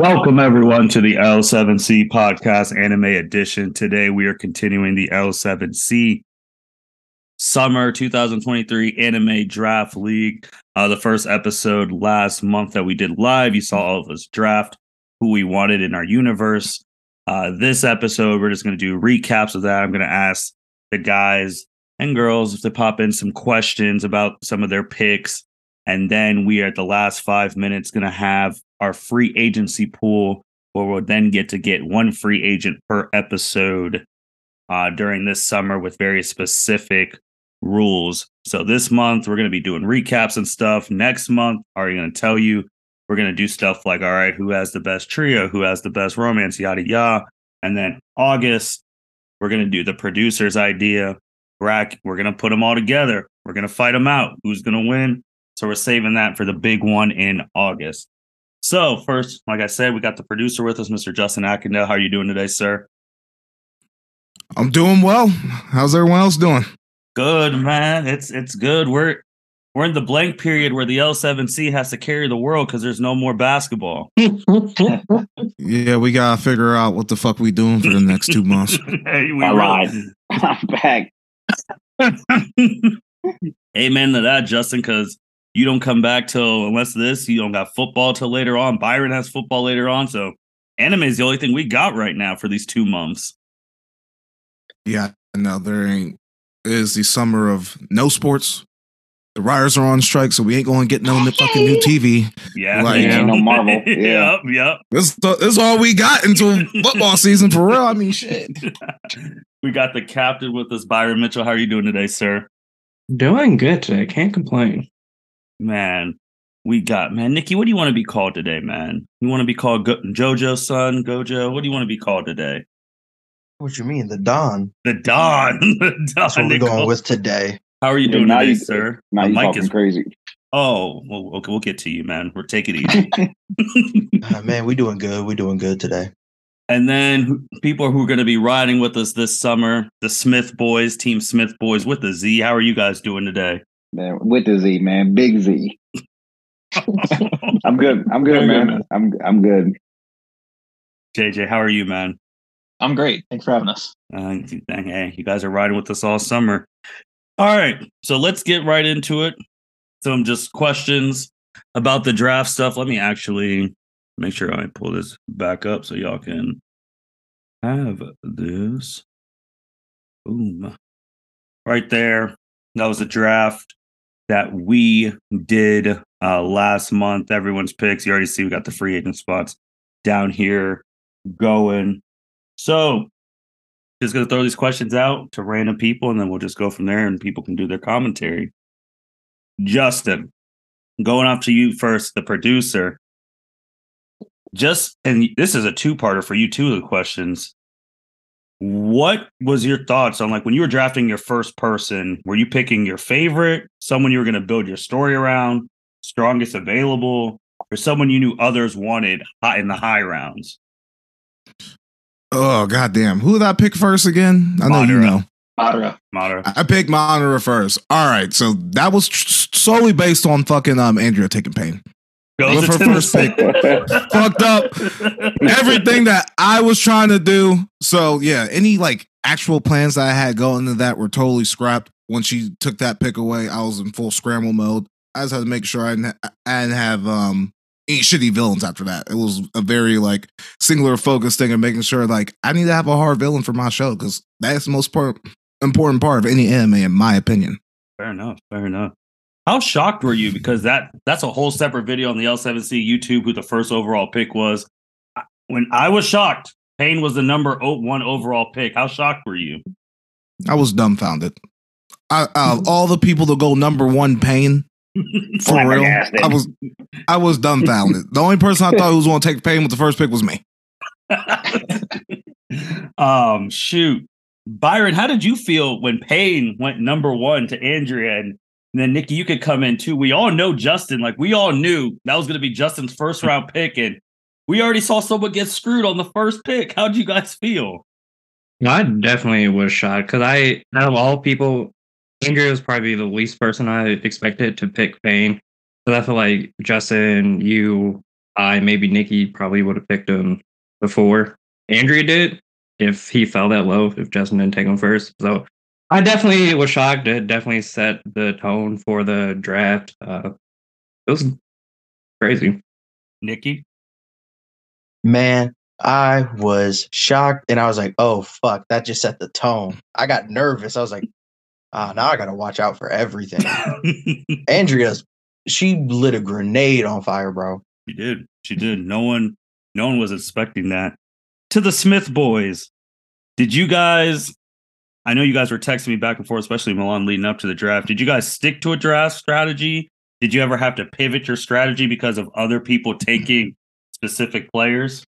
Welcome everyone to the L7C podcast anime edition. Today we are continuing the L7C summer 2023 anime draft league. Uh, the first episode last month that we did live, you saw all of us draft who we wanted in our universe. Uh, this episode, we're just going to do recaps of that. I'm going to ask the guys and girls if they pop in some questions about some of their picks. And then we are at the last five minutes going to have our free agency pool where we'll then get to get one free agent per episode uh, during this summer with very specific rules. So this month we're going to be doing recaps and stuff. Next month, are you going to tell you we're going to do stuff like, all right, who has the best trio, who has the best romance, yada yada. And then August, we're going to do the producer's idea. Rack, we're going to put them all together. We're going to fight them out. Who's going to win? So we're saving that for the big one in August. So first, like I said, we got the producer with us, Mr. Justin Ackendale. How are you doing today, sir? I'm doing well. How's everyone else doing? Good, man. It's it's good. We're we're in the blank period where the L7C has to carry the world because there's no more basketball. yeah, we gotta figure out what the fuck we doing for the next two months. hey, we I lied. I'm back. Amen to that, Justin, because you don't come back till unless this, you don't got football till later on. Byron has football later on. So anime is the only thing we got right now for these two months. Yeah, no, there ain't it is the summer of no sports. The writers are on strike, so we ain't going to get no fucking new TV. Yeah, Like, Ain't no Marvel. Yeah. yep, yep. This, this is all we got until football season for real. I mean, shit. we got the captain with us, Byron Mitchell. How are you doing today, sir? Doing good today. Can't complain. Man, we got man, Nikki. What do you want to be called today, man? You want to be called Go- JoJo's son, Gojo? What do you want to be called today? What you mean, the Don? The Don. the Don. That's what we're Nicole. going with today. How are you Yeah, doing now today, you- sir? Now My you mic talking is. crazy. Oh, well, okay, we'll get to you, man. We're taking it easy. Uh, man, we doing good. We doing good today. and then people who are going to be riding with us this summer, the Smith boys, Team Smith boys with the Z. How are you guys doing today? Man, with the Z, man. Big Z. I'm good. I'm good, Very good, man. man. I'm I'm good. JJ, how are you, man? I'm great. Thanks for having us. Uh, hey, you guys are riding with us all summer. All right, so let's get right into it. Some just questions about the draft stuff. Let me actually make sure I pull this back up so y'all can have this. Boom. Right there. That was a draft that we did uh, last month. Everyone's picks. You already see we got the free agent spots down here going. So just gonna throw these questions out to random people, and then we'll just go from there, and people can do their commentary. Justin, going off to you first, the producer. Just and this is a two-parter for you too. The questions. What was your thoughts on like when you were drafting your first person? Were you picking your favorite, someone you were going to build your story around, strongest available, or someone you knew others wanted in the high rounds? Oh, goddamn. Who did I pick first again? I know you know. Madara. Madara. I picked Madara first. All right. So that was tr- solely based on fucking um Andrea taking pain. Goes What's to her first pick? Fucked up everything that I was trying to do. So yeah, any like actual plans that I had going into that were totally scrapped. When she took that pick away, I was in full scramble mode. I just had to make sure I didn't, I didn't have um any shitty villains after that. It was a very like singular focus thing of making sure like I need to have a hard villain for my show because that's the most part, important part of any anime, in my opinion. Fair enough. Fair enough. How shocked were you? Because that that's a whole separate video on the L7C YouTube who the first overall pick was. When I was shocked, Pain was the number one overall pick. How shocked were you? I was dumbfounded. I, out of all the people to go number one, pain for real, Flabbergasted. I was I was dumbfounded. the only person I thought who was going to take pain with the first pick was me. um, shoot, Byron, how did you feel when Pain went number one to Andrea and And then Nikki, you could come in too. We all know Justin. Like we all knew that was going to be Justin's first round pick, and we already saw someone get screwed on the first pick. How'd you guys feel? I definitely was shocked because I, out of all people, Andrea was probably the least person I expected to pick Pain. So I feel like Justin, you, I maybe Nikki probably would have picked him before Andrea did if he fell that low. If Justin didn't take him first, so I definitely was shocked. It definitely set the tone for the draft. Uh, it was crazy. Nikki? Man, I was shocked and I was like, oh, fuck, that just set the tone. I got nervous. I was like, ah, now I got to watch out for everything. Andrea's, she lit a grenade on fire, bro. She did. She did. No one no one was expecting that. To the Smith boys. Did you guys I know you guys were texting me back and forth, especially Milan leading up to the draft. Did you guys stick to a draft strategy? Did you ever have to pivot your strategy because of other people taking specific players?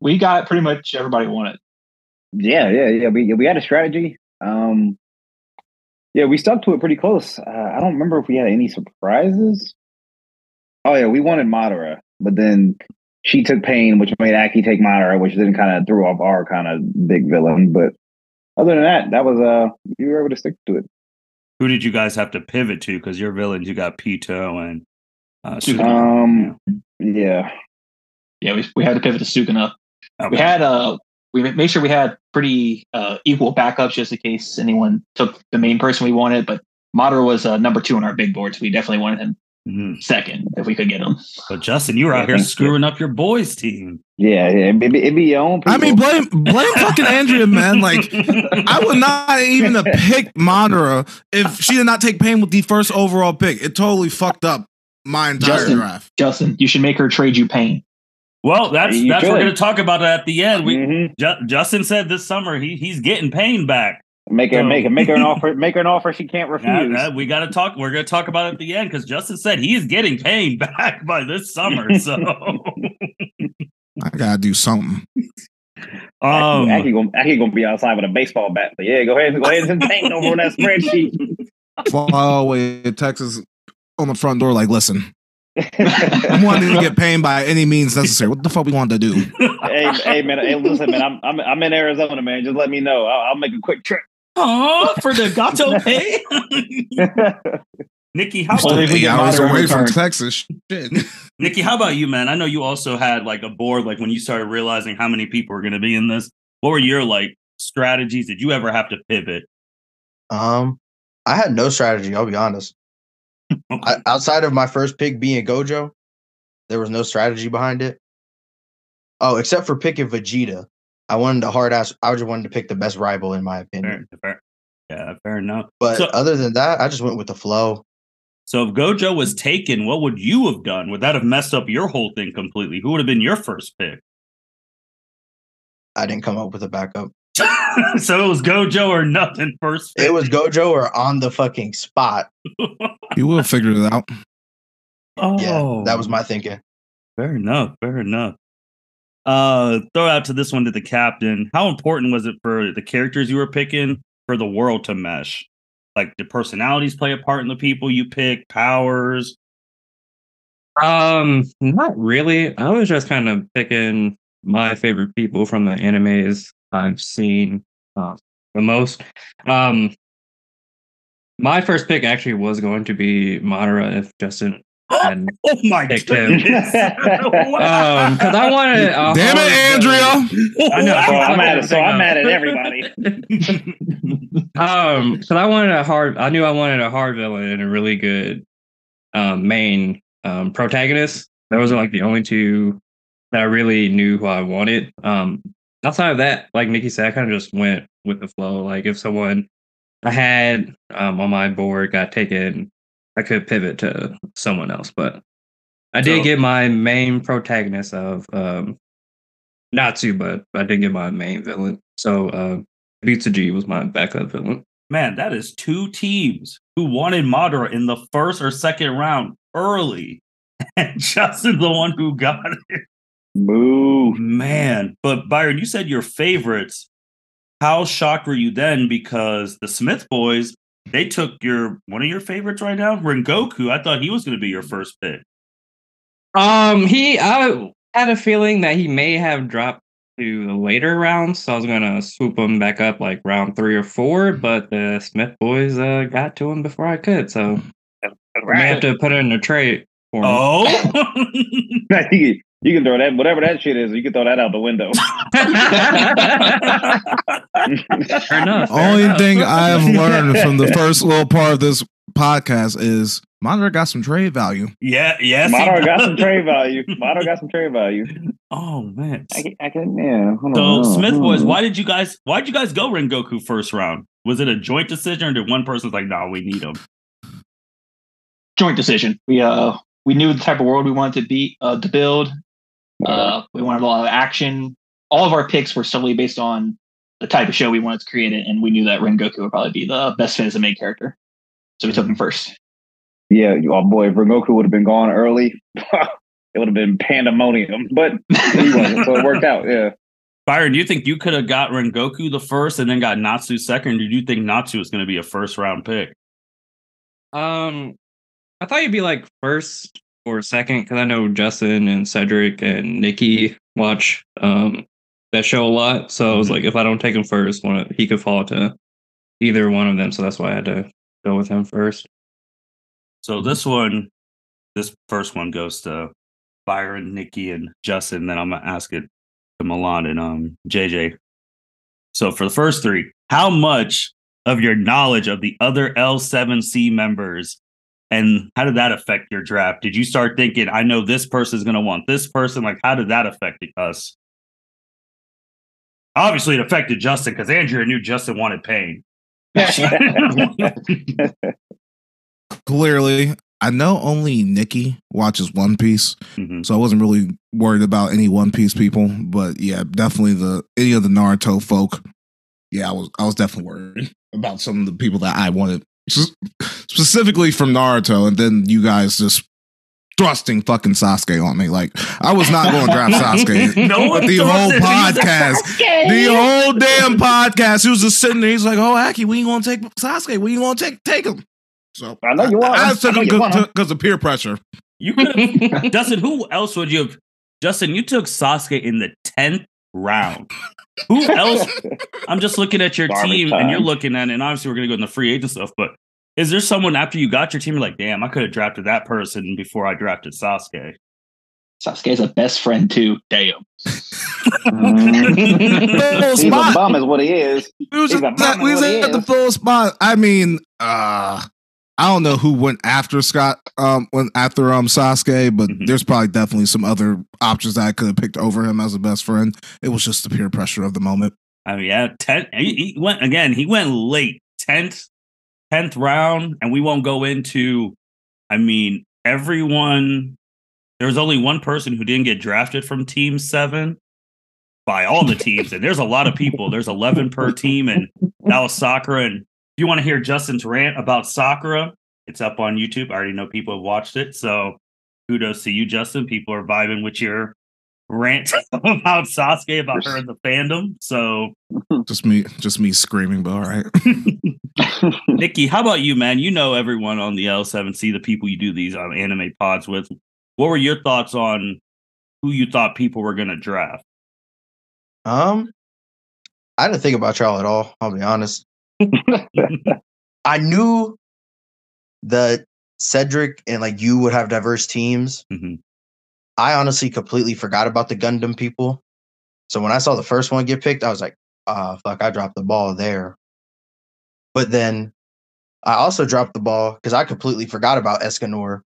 We got pretty much everybody wanted. Yeah, yeah, yeah. We we had a strategy. Um, yeah, we stuck to it pretty close. Uh, I don't remember if we had any surprises. Oh yeah, we wanted Madara, but then she took Pain, which made Aki take Madara, which then kind of threw off our kind of big villain. But other than that, that was uh, you were able to stick to it. Who did you guys have to pivot to? Because your villains, you got Pito and uh, Sukuna. Um, yeah, Yeah, we, we had to pivot to Sukuna. Okay. We had uh we made sure we had pretty uh equal backups just in case anyone took the main person we wanted. But Madara was uh, number two on our big board, so we definitely wanted him Mhm. second if we could get him. But Justin, you were out Yeah, here thanks, screwing up your boys' team. yeah, yeah. It be, it be your own. I mean, blame blame fucking Andrea, man. Like, I would not even have picked Madara if she did not take Pain with the first overall pick. It totally fucked up my entire Justin. draft. Justin, you should make her trade you pain. Well, that's You that's we're going to talk about it at the end. We Mhm. Ju- Justin said this summer he he's getting pain back. Make her So- make her make her an offer. Make her an offer she can't Yeah, refuse. yeah, we got to talk. We're going to talk about it at the end because Justin said he's getting paid back by this summer. So, I gotta do something. um, Aki gonna Aki gonna be outside with a baseball bat. But yeah, go ahead, go ahead and paint over on that spreadsheet. Fly away to Texas on the front door, like, listen, I'm wanting to get paid by any means necessary. What the fuck we want to do? hey, hey, man, hey, listen, man, I'm I'm I'm in Arizona, man. Just let me know. I'll, I'll make a quick trip. Aw, for the gato pay. Nikki, how I'm still Only if we eight get hours Madara away from. Texas. Shit. Nikki, how about you, man? I know you also had like a board, like when you started realizing how many people were going to be in this. What were your like strategies? Did you ever have to pivot? Um, I had no strategy. I'll be honest. I, outside of my first pick being Gojo, there was no strategy behind it. Oh, except for picking Vegeta. I wanted a hard ass. I just wanted to pick the best rival in my opinion. Fair, fair. Yeah, fair enough. But So- other than that, I just went with the flow. So if Gojo was taken, what would you have done? Would that have messed up your whole thing completely? Who would have been your first pick? I didn't come up with a backup. so it was Gojo or nothing first. It was Gojo or on the fucking spot. You will figure it out. oh, Yeah, that was my thinking. fair enough. Fair enough. Uh, throw out to this one to the captain. How important was it for the characters you were picking for the world to mesh? Like, the personalities play a part in the people you pick? Powers? Um, not really. I was just kind of picking my favorite people from the animes I've seen uh, the most. Um, my first pick actually was going to be Madara if Justin had Oh my Picked him. goodness! um because I wanted. a Damn it. Andrea! I know. so I'm fucking mad at so I'm mad at everybody. um, because I wanted a hard. I knew I wanted a hard villain and a really good um, main um, protagonist. Those are like the only two that I really knew who I wanted. Um, outside of that, like Nikki said, I kind of just went with the flow. Like if someone I had um, on my board got taken, I could pivot to someone else. But I did So- get my main protagonist of um, Natsu, but I did get my main villain. So uh, Bitsuji was my backup villain. Man, that is two teams who wanted Madara in the first or second round early. And Justin's the one who got it. Boo. Man. But Byron, you said your favorites. How shocked were you then? Because the Smith boys, they took your one of your favorites right now, Rengoku. I thought he was going to be your first pick. Um, he I had a feeling that he may have dropped to the later rounds, so I was gonna swoop him back up like round three or four, but the Smith boys uh got to him before I could, so I may have to put in a trade for him. Oh, you, can, throw that whatever that shit is. You can throw that out the window. Fair enough. fair Only enough. thing I've learned from the first little part of this podcast is Madara got some trade value. yeah, yes. he Madara got some trade value. Madara got some trade value. Oh man. I I can yeah. hold So on, Smith on. boys, why did you guys why did you guys go Rengoku first round? Was it a joint decision or did one person was like, no, we need him? Joint decision. We uh we knew the type of world we wanted to be uh, to build. Uh, we wanted a lot of action. All of our picks were solely based on the type of show we wanted to create, it, and we knew that Rengoku would probably be the best fit as a main character. So we took him first. Yeah, oh boy, if Rengoku would have been gone early, it would have been pandemonium. But he wasn't, so it worked out. Yeah. Byron, do you think you could have got Rengoku the first and then got Natsu second? Or did you think Natsu was going to be a first round pick? Um, I thought you'd be like first or second because I know Justin and Cedric and Nikki watch um that show a lot. So I was Mhm. like, if I don't take him first, one of, he could fall to either one of them. So that's why I had to go with him first. So this one, this first one goes to Byron, Nikki, and Justin. Then I'm gonna ask it to Milan and um JJ. So for the first three, how much of your knowledge of the other L7C members and how did that affect your draft? Did you start thinking, I know this person is gonna want this person? Like, how did that affect us? Obviously, it affected Justin because Andrea knew Justin wanted pain. Clearly, I know only Nikki watches One Piece, Mhm. so I wasn't really worried about any One Piece people. But yeah, definitely the any of the Naruto folk. Yeah, I was I was definitely worried about some of the people that I wanted specifically from Naruto, and then you guys just thrusting fucking Sasuke on me. Like I was not going to draft Sasuke. No one but the thought whole that he podcast, the whole damn podcast, he was just sitting there. He's like, "Oh, Aki, we ain't gonna take Sasuke. We ain't gonna take take him." So I know you want I, him. took I know him you want him. because of peer pressure. You could have Justin, who else would you have? Justin, you took Sasuke in the 10th round. Who else? I'm just looking at your Garbage team and you're looking at it, and obviously we're going to go in the free agent stuff, but is there someone after you got your team, like, damn, I could have drafted that person before I drafted Sasuke? Sasuke's a best friend too. Damn. Full He's a spot. bum, is what he is. We was, He's a at, we is was at the full spot. I mean, uh I don't know who went after Scott, um, went after um Sasuke, but Mhm. there's probably definitely some other options that I could have picked over him as a best friend. It was just the peer pressure of the moment. I mean, yeah, 10, he, he went again, he went late, 10th, 10th round, and we won't go into, I mean, everyone, there was only one person who didn't get drafted from team seven by all the teams, and there's a lot of people. There's 11 per team, and that was Sakura. And if you want to hear Justin's rant about Sakura, it's up on YouTube. I already know people have watched it, so kudos to you, Justin. People are vibing with your rant about Sasuke, about her in the fandom. So Just me, just me screaming, but all right. Nikki, how about you, man? You know everyone on the L7C, the people you do these um, anime pods with. What were your thoughts on who you thought people were going to draft? Um, I didn't think about y'all at all. I'll be honest. I knew that Cedric and like you would have diverse teams. Mhm. I honestly completely forgot about the Gundam people. So when I saw the first one get picked, I was like, ah, fuck, I dropped the ball there. But then I also dropped the ball because I completely forgot about Escanor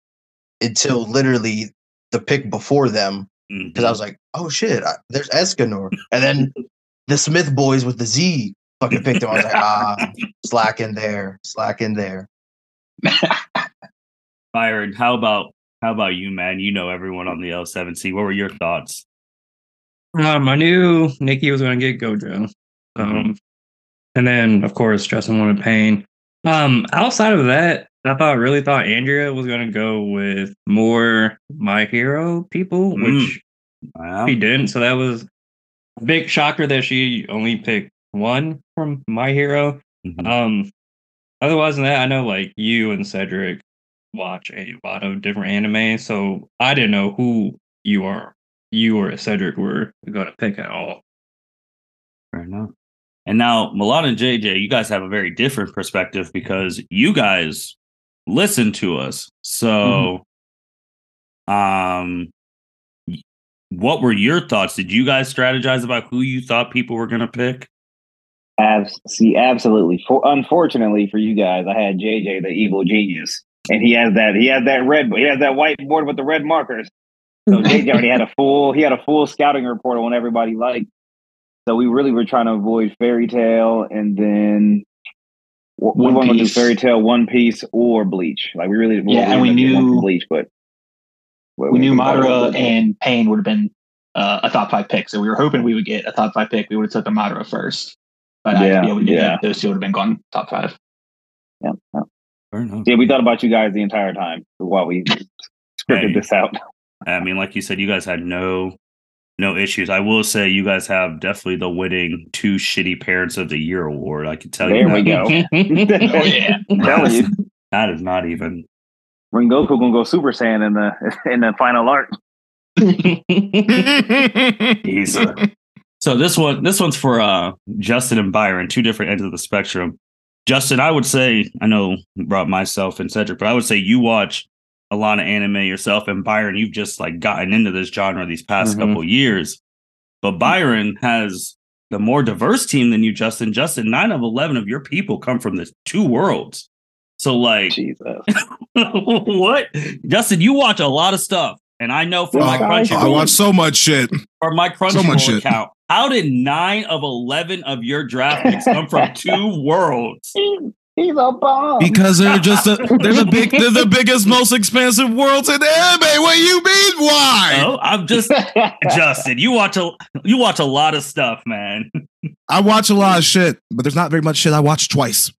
until literally the pick before them because I was like, oh shit, I, there's Escanor. And then the Smith boys with the Z fucking picked him. I was like, ah, slack in there, slack in there. Byron, how about how about you, man? You know everyone on the L7C. What were your thoughts? Um, I knew Nikki was going to get Gojo. Um, and then of course Justin wanted Pain. Um, outside of that, I thought really thought Andrea was going to go with more My Hero people, Mm. which Wow. she didn't. So that was a big shocker that she only picked one from My Hero. Mhm. Um, otherwise than that, I know like you and Cedric watch a lot of different anime, so I didn't know who you are, you or Cedric were going to pick at all. Fair enough. And now Milan and JJ, you guys have a very different perspective because you guys listen to us. So Um, what were your thoughts? Did you guys strategize about who you thought people were gonna pick? Abs- see, absolutely. For unfortunately for you guys, I had JJ the evil genius, and he has that he has that red he has that whiteboard with the red markers. So JJ already had a full he had a full scouting report on everybody liked. So we really were trying to avoid Fairy Tail, and then we One weren't gonna do Fairy Tail, One Piece, or Bleach. Like we really Yeah, and we ended up getting one knew- Bleach, but but we knew thought Madara and Pain would have been uh, a top five pick, so we were hoping we would get a top five pick. We would have took the Madara first, but I Yeah, yeah, we did yeah. that. Those two would have been gone top five. yeah, yeah. Yeah, we thought about you guys the entire time while we scripted Hey. this out. I mean, like you said, you guys had no no issues. I will say you guys have definitely the winning two shitty parents of the year award. I can tell There you we that. go. Oh yeah, I'm you, That is not even Rengoku gonna go Super Saiyan in the in the final arc. easy. So this one, this one's for uh Justin and Byron, two different ends of the spectrum. Justin, I would say, I know brought myself and Cedric, but I would say you watch a lot of anime yourself, and Byron, you've just like gotten into this genre these past Mhm. couple years. But Byron has the more diverse team than you, Justin. Justin, nine of eleven of your people come from the two worlds. So like Jesus. what? Justin, you watch a lot of stuff. And I know from my Oh, I watch so much shit. from my So Crunchyroll much account. How did nine of eleven of your draft picks come from two worlds? He's a bomb. Because they're just a, they're the big they're the biggest, most expensive worlds in anime. What do you mean? Why? Oh, I'm just Justin. You watch a you watch a lot of stuff, man. I watch a lot of shit, but there's not very much shit I watch twice.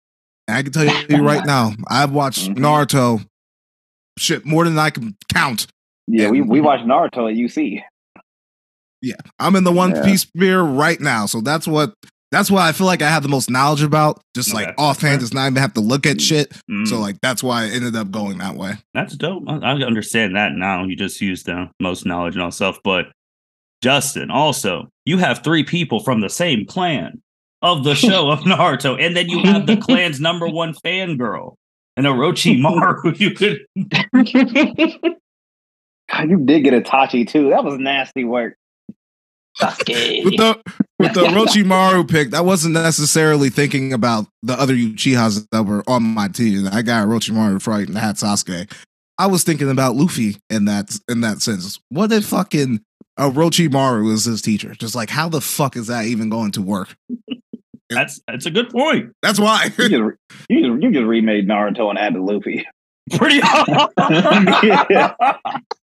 And I can tell you right now, I've watched Mhm. Naruto shit more than I can count. yeah, we, we watched Naruto at UC. Yeah, I'm in the One Yeah. Piece sphere right now, so that's what that's what I feel like I have the most knowledge about. Just Okay. like offhand, does not even have to look at shit. Mm, So like that's why I ended up going that way. that's dope. I, I understand that now. You just used the most knowledge and all stuff. But Justin, also, you have three people from the same clan of the show of Naruto, and then you have the clan's number one fangirl. And Orochimaru, you could God, you did get Itachi too. That was nasty work. With the with the Orochimaru pick, I wasn't necessarily thinking about the other Uchihas that were on my team. I got Orochimaru right and I had Sasuke. I was thinking about Luffy in that in that sense. What if fucking Orochimaru is his teacher? Just like how the fuck is that even going to work? that's that's a good point. That's why. You just, you just, remade Naruto and added Luffy. Pretty Yeah.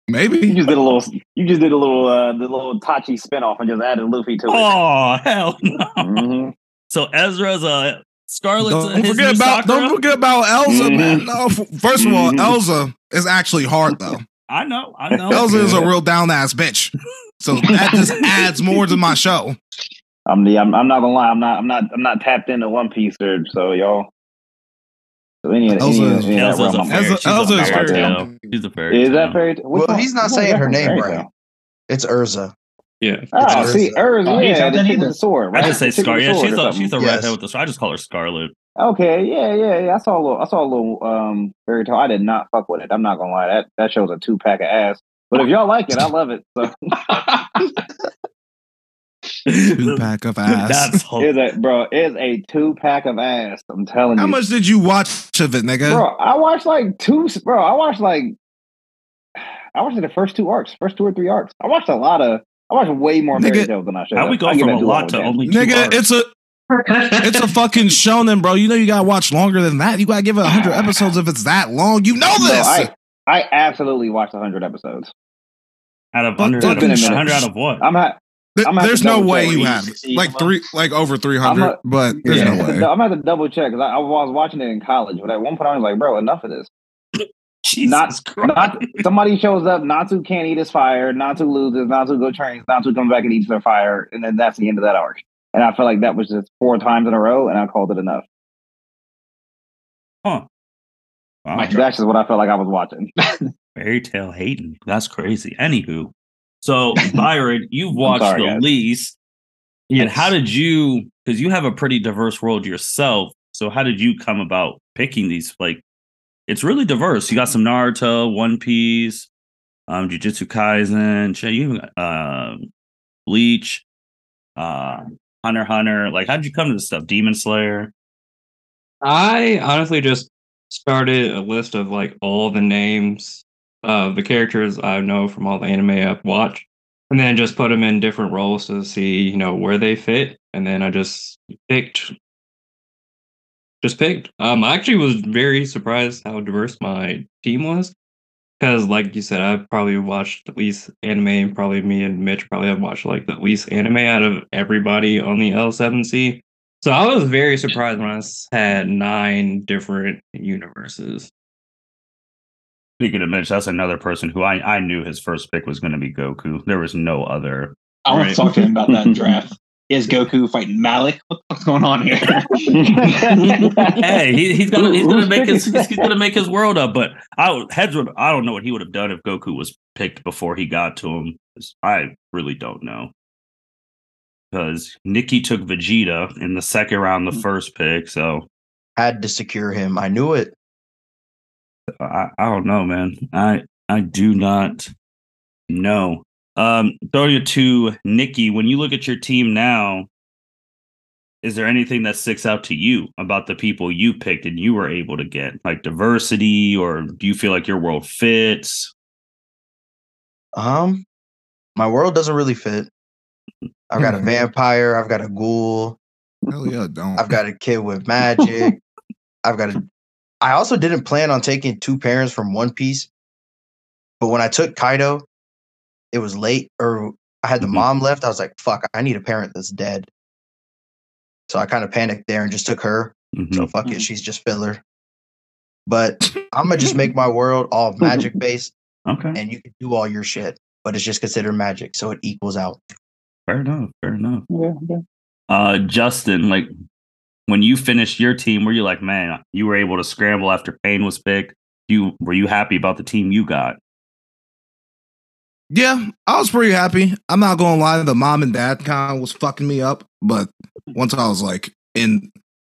Maybe you just did a little. You just did a little. Uh, the little Tachi spinoff and just added Luffy to it. Oh hell no. Mhm. So Ezra's a Scarlet. Don't his forget about Sakura? don't forget about Elsa, Mhm. man. No, f- first of all, Mhm. Elsa is actually hard though. I know, I know. Elsa is a real down ass bitch. So that just adds more to my show. I'm the. I'm, I'm not gonna lie. I'm not. I'm not. I'm not tapped into One Piece, or so y'all. So any, Elsa any, is- any of that Elsa's a fairy. Elsa- She's a Elsa is fairy fairy tale. tale. She's a fairy Is that tale. fairy? Well, he's not saying her name right. It's Erza. Yeah. Oh, It's see, Erza. Oh, he's yeah, not the that chick with sword. I just say The chick with Scarlet. Yeah, she's a she's a something. redhead Yes. with the sword. I just call her Scarlet. Okay, yeah, yeah, yeah. I saw a little. I saw a little um Fairy Tail. I did not fuck with it. I'm not gonna lie. That that shows a two pack of ass. But if y'all like it, I love it. So Two pack of ass. That's is a bro. Is a two pack of ass. I'm telling How you. How much did you watch of it, nigga? Bro, I watched like two. Bro, I watched like. I watched the first two arcs, first two or three arcs. I watched a lot of. I watched way more Nigga, fairy tales than I should. how have. we go I give from a lot all to only two nigga, arcs? it's a it's a fucking shonen, bro. You know you gotta watch longer than that. You gotta give it hundred episodes if it's that long. You know No, this. I I absolutely watched hundred episodes. out of But hundred out fucking of minute. hundred out of what? I'm not. Th- I'm gonna have there's no way you have you see like three, like over three I'm hundred, a- but there's Yeah. no way. I'm gonna have to double check because I, I was watching it in college, but at one point I was like, "Bro, enough of this." Jesus not, Christ. not somebody shows up. Natsu can't eat his fire. Natsu loses. Natsu go trains. Natsu comes back and eats their fire, and then that's the end of that arc. And I feel like that was just four times in a row, and I called it enough. Wow. That's just what I felt like I was watching. Fairy Tail hating. That's crazy. Anywho, so Byron, you've watched sorry, the guys. least. And how did you? Because you have a pretty diverse world yourself. So how did you come about picking these? Like, it's really diverse. You got some Naruto, One Piece, um, Jujutsu Kaisen, shit, you even got, um, Bleach, uh, Hunter Hunter. Like, how'd you come to this stuff? Demon Slayer. I honestly just started a list of like all the names of the characters I know from all the anime I've watched, and then just put them in different roles to see, you know, where they fit. And then I just picked, just picked. Um, I actually was very surprised how diverse my team was, because like you said, I've probably watched at least anime, and probably me and Mitch probably have watched like the least anime out of everybody on the L7C. So I was very surprised when i had nine different universes. Speaking of Mitch, that's another person who I, I knew his first pick was going to be Goku. There was no other. I want Right. to talk to him about that draft. Is Goku fighting Malik? What the fuck's going on here? Hey, he, he's gonna he's gonna make his he's, he's gonna make his world up. But I heads would I don't know what he would have done if Goku was picked before he got to him. I really don't know. Because Nikki took Vegeta in the second round, the hmm. first pick. So Had to secure him. I knew it. I, I don't know, man. I I do not know. Um, throwing it to Nikki, when you look at your team now, is there anything that sticks out to you about the people you picked and you were able to get, like diversity, or do you feel like your world fits? Um, my world doesn't really fit. I've got a vampire. I've got a ghoul. Hell yeah, don't. I've got a kid with magic. I've got a. I also didn't plan on taking two parents from One Piece, but when I took Kaido, it was late, or I had the Mhm. mom left. I was like, "Fuck, I need a parent that's dead." So I kind of panicked there and just took her. Mhm. So fuck it, she's just filler. But I'm gonna just make my world all magic based, Okay, and you can do all your shit, but it's just considered magic, so it equals out. fair enough. Fair enough. Yeah, yeah. Uh, Justin, like when you finished your team, were you like, man, you were able to scramble after Pain was picked? You were you happy about the team you got? Yeah, I was pretty happy. I'm not gonna lie, the mom and dad kind of was fucking me up, but once I was like in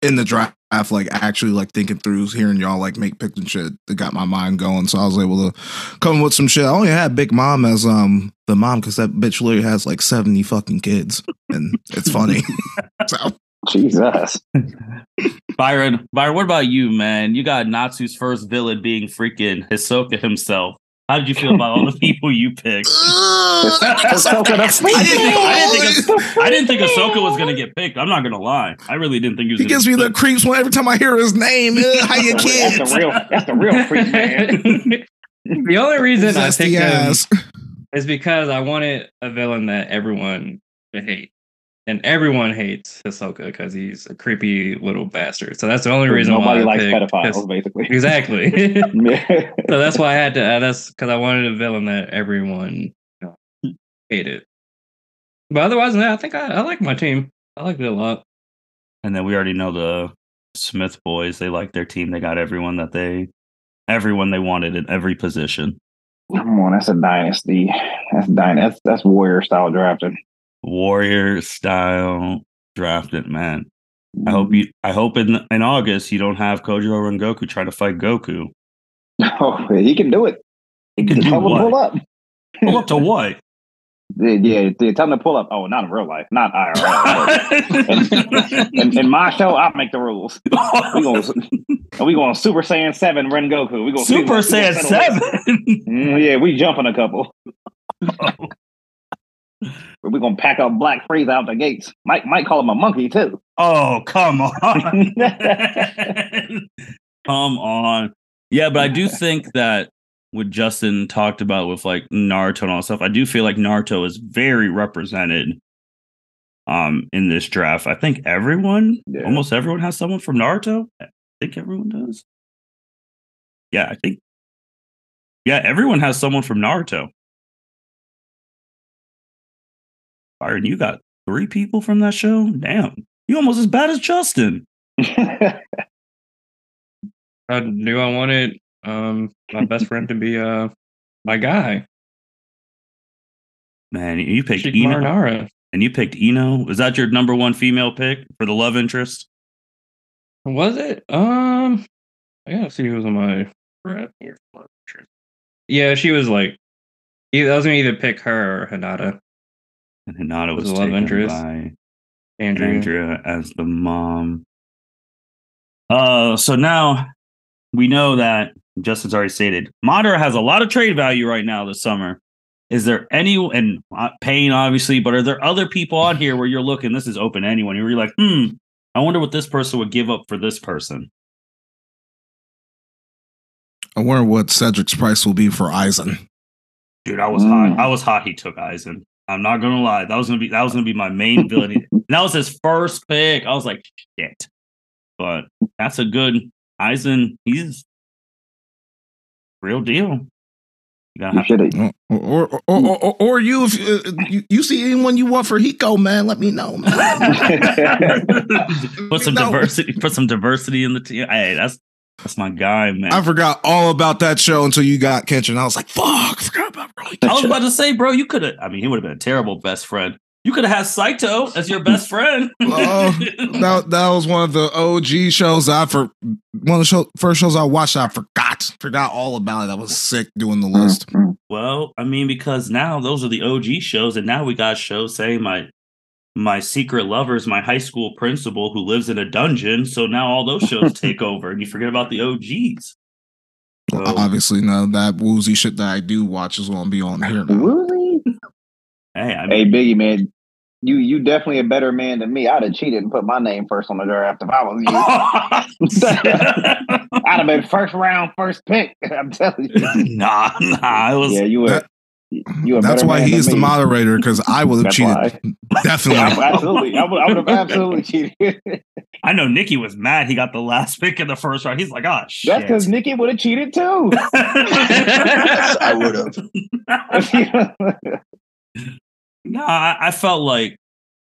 in the draft, like actually like thinking through, hearing y'all like make picks and shit, it got my mind going. So I was able to come with some shit. I only had Big Mom as um the mom because that bitch literally has like 70 fucking kids, and it's funny. so Jesus. Byron, Byron, what about you, man? You got Natsu's first villain being freaking Hisoka himself. How did you feel about all the people you picked? Hisoka the I didn't think, I didn't think, Flea. I didn't think Hisoka was gonna get picked. I'm not gonna lie. I really didn't think he was. he gonna gives me the creeps when every time I hear his name. Ugh, how you That's kids? the real. That's the real freak, man. the only reason I Zesty picked him is because I wanted a villain that everyone would hate. And everyone hates Hisoka because he's a creepy little bastard. So that's the only reason Nobody why I likes pedophiles, His- basically. Exactly. So that's why I had to. Uh, that's because I wanted a villain that everyone you know, hated. But otherwise, no, I think I, I like my team. I like it a lot. And then we already know the Smith boys. They like their team. They got everyone that they, everyone they wanted in every position. Come on, that's a dynasty. That's dynasty. That's that's warrior style drafting. Warrior style drafted man. I hope you. I hope in in August you don't have Kojiro and Goku trying to fight Goku. Oh, he can do it. He can do tell him to what? pull up. Pull up to what? Yeah, yeah, tell him to pull up. Oh, not in real life, not IRL. in, in my show, I make the rules. We going we going Super Saiyan Seven, Rengoku. We going Super Saiyan Seven. Mm, yeah, we jumping a couple. We're gonna pack up Black Frieza out the gates. Mike might call him a monkey too. oh come on, come on. Yeah, but I do think that what Justin talked about with like Naruto and all stuff, I do feel like Naruto is very represented um in this draft. I think everyone, Yeah. almost everyone has someone from Naruto. I think everyone does. Yeah, I think yeah, everyone has someone from Naruto. Byron, you got three people from that show? Damn. You almost as bad as Justin. I knew I wanted um my best friend to be uh my guy. Man, you picked Sheik Eno. Marinara. And you picked Ino. Was that your number one female pick for the love interest? Was it? Um, I gotta see who's on my. Yeah, she was like I was gonna either pick her or Hinata. And Hinata was Was love taken interest. by Andrea. Andrea as the mom. Uh, so now we know that Justin's already stated Madara has a lot of trade value right now this summer. Is there any and uh, Pain obviously, but are there other people on here where you're looking? This is open to anyone. You're like, hmm, I wonder what this person would give up for this person. I wonder what Cedric's price will be for Aizen. Dude, I was Mm. hot. I was hot. He took Aizen. I'm not gonna lie. That was gonna be that was gonna be my main villain. That was his first pick. I was like, shit. But that's a good Aizen. He's real deal. You gotta You have should. Or or, or, or, or, or you, if uh, you, you see anyone you want for Hiko, man, let me know. Man. put some No. diversity. Put some diversity in the team. Hey, that's that's my guy, man. I forgot all about that show until you got Kenshin. I was like, fuck, I forgot about Rolly I was about to say, bro, you could have. I mean, he would have been a terrible best friend. You could have had Saito as your best friend. Oh, that, that was one of the OG shows I for one of the show, first shows I watched. I forgot, forgot all about it. I was sick doing the list. Mm, Well, I mean, because now those are the OG shows, and now we got shows saying my my secret lover is my high school principal who lives in a dungeon. So now all those shows take over, and you forget about the OGs. So, Obviously, no, that woozy shit that I do watch is gonna be on here now. Really? hey, I Hey, Biggie, man. You you definitely a better man than me. I'd have cheated and put my name first on the draft if I was you. I'd have been first round, first pick. I'm telling you. nah, nah, it was. Yeah, you were. That- Mm-hmm. you a That's why man he than is the moderator because I would have cheated. why. Yeah, Definitely. absolutely. I would, I would have absolutely cheated. I know Nikki was mad he got the last pick in the first round. He's like, oh shit. That's because Nikki would have cheated too. Yes, I would have. No, I, I felt like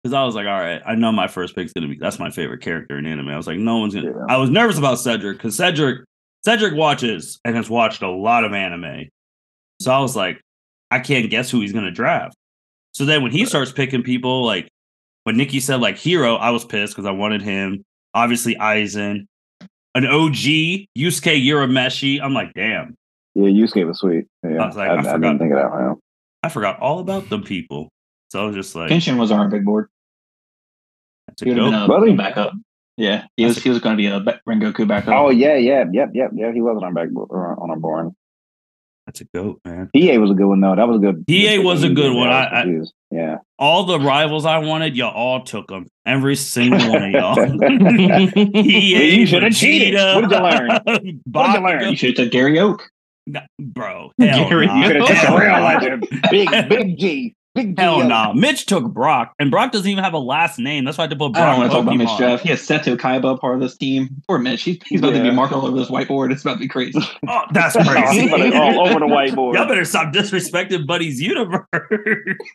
because I was like, all right, I know my first pick's gonna be that's my favorite character in anime. I was like, no one's gonna. Yeah. I was nervous about Cedric because Cedric Cedric watches and has watched a lot of anime, so I was like, I can't guess who he's gonna draft. So then when he starts picking people, like when Nikki said like hero, I was pissed because I wanted him. Obviously, Aizen, an OG Yusuke Urameshi. I'm like, damn, yeah, Yusuke was sweet. Yeah, I was like, I, I I forgot. didn't think of that. One. I forgot all about them people. So I was just like, Kenshin was on our big board. that's a He would have been a, Really? backup. Yeah, he was he was going to be a ba- Rengoku backup. Oh yeah, yeah, yep, yep, yep. He wasn't on back uh, on our board. That's a goat, man. EA was a good one though. That was a good. EA was a good one. I, I- I- yeah. All the rivals I wanted, y'all all took them. Every single one of y'all. Yeah, EA, you should've cheated. Vegeta, What did you learn? What did you Bakugo. learn? you should have took Gary Oak. Nah, Bro, hell Gary, nah. You could have taken a real legend. Big, big G. Big G. Hell no. Nah. Mitch took Brock, and Brock doesn't even have a last name. That's why I had to put I don't Brock want to talk about Mitch Jeff. He has Seto Kaiba part of this team. Poor Mitch. He's, he's about to be marked all over this whiteboard. It's about to be crazy. Oh, that's He's crazy. all over the whiteboard. Y'all better stop disrespecting Buddy's universe.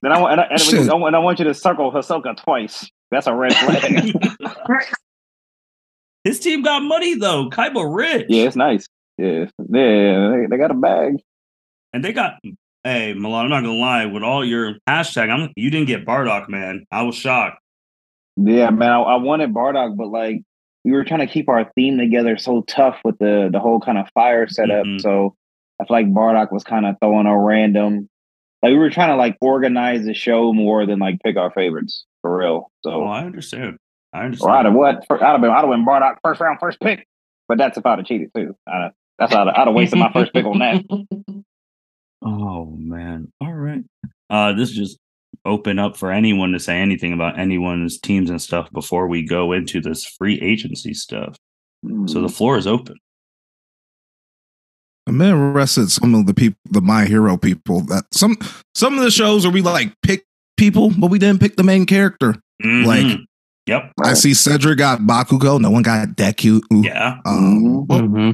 Then I, want- and, I, and, Shit. I, and I want you to circle Hisoka twice. That's a red flag. His team got money though. Kaiba rich. yeah, it's nice. Yeah, yeah, they, they got a bag. And they got hey Milan, I'm not gonna lie, with all your hashtag, I'm you didn't get Bardock, man. I was shocked. Yeah, man, I, I wanted Bardock, but like we were trying to keep our theme together so tough with the the whole kind of fire setup. Mhm. So I feel like Bardock was kind of throwing a random. Like we were trying to like organize the show more than like pick our favorites for real. Oh, So I understand. I or I'd have what? I'd have been I'd have been Bardock first round, first pick. But that's if I'd have cheated too. I'd have, that's how I'd, I'd have wasted my first pick on that. Oh man. All right. Uh this just open up for anyone to say anything about anyone's teams and stuff before we go into this free agency stuff. So the floor is open. I'm interested some of the people, the My Hero people. That some some of the shows where we like pick people, but we didn't pick the main character. Like- Mhm. Yep. I see Cedric got Bakugo. No one got Deku. Yeah. Um, Mm-hmm.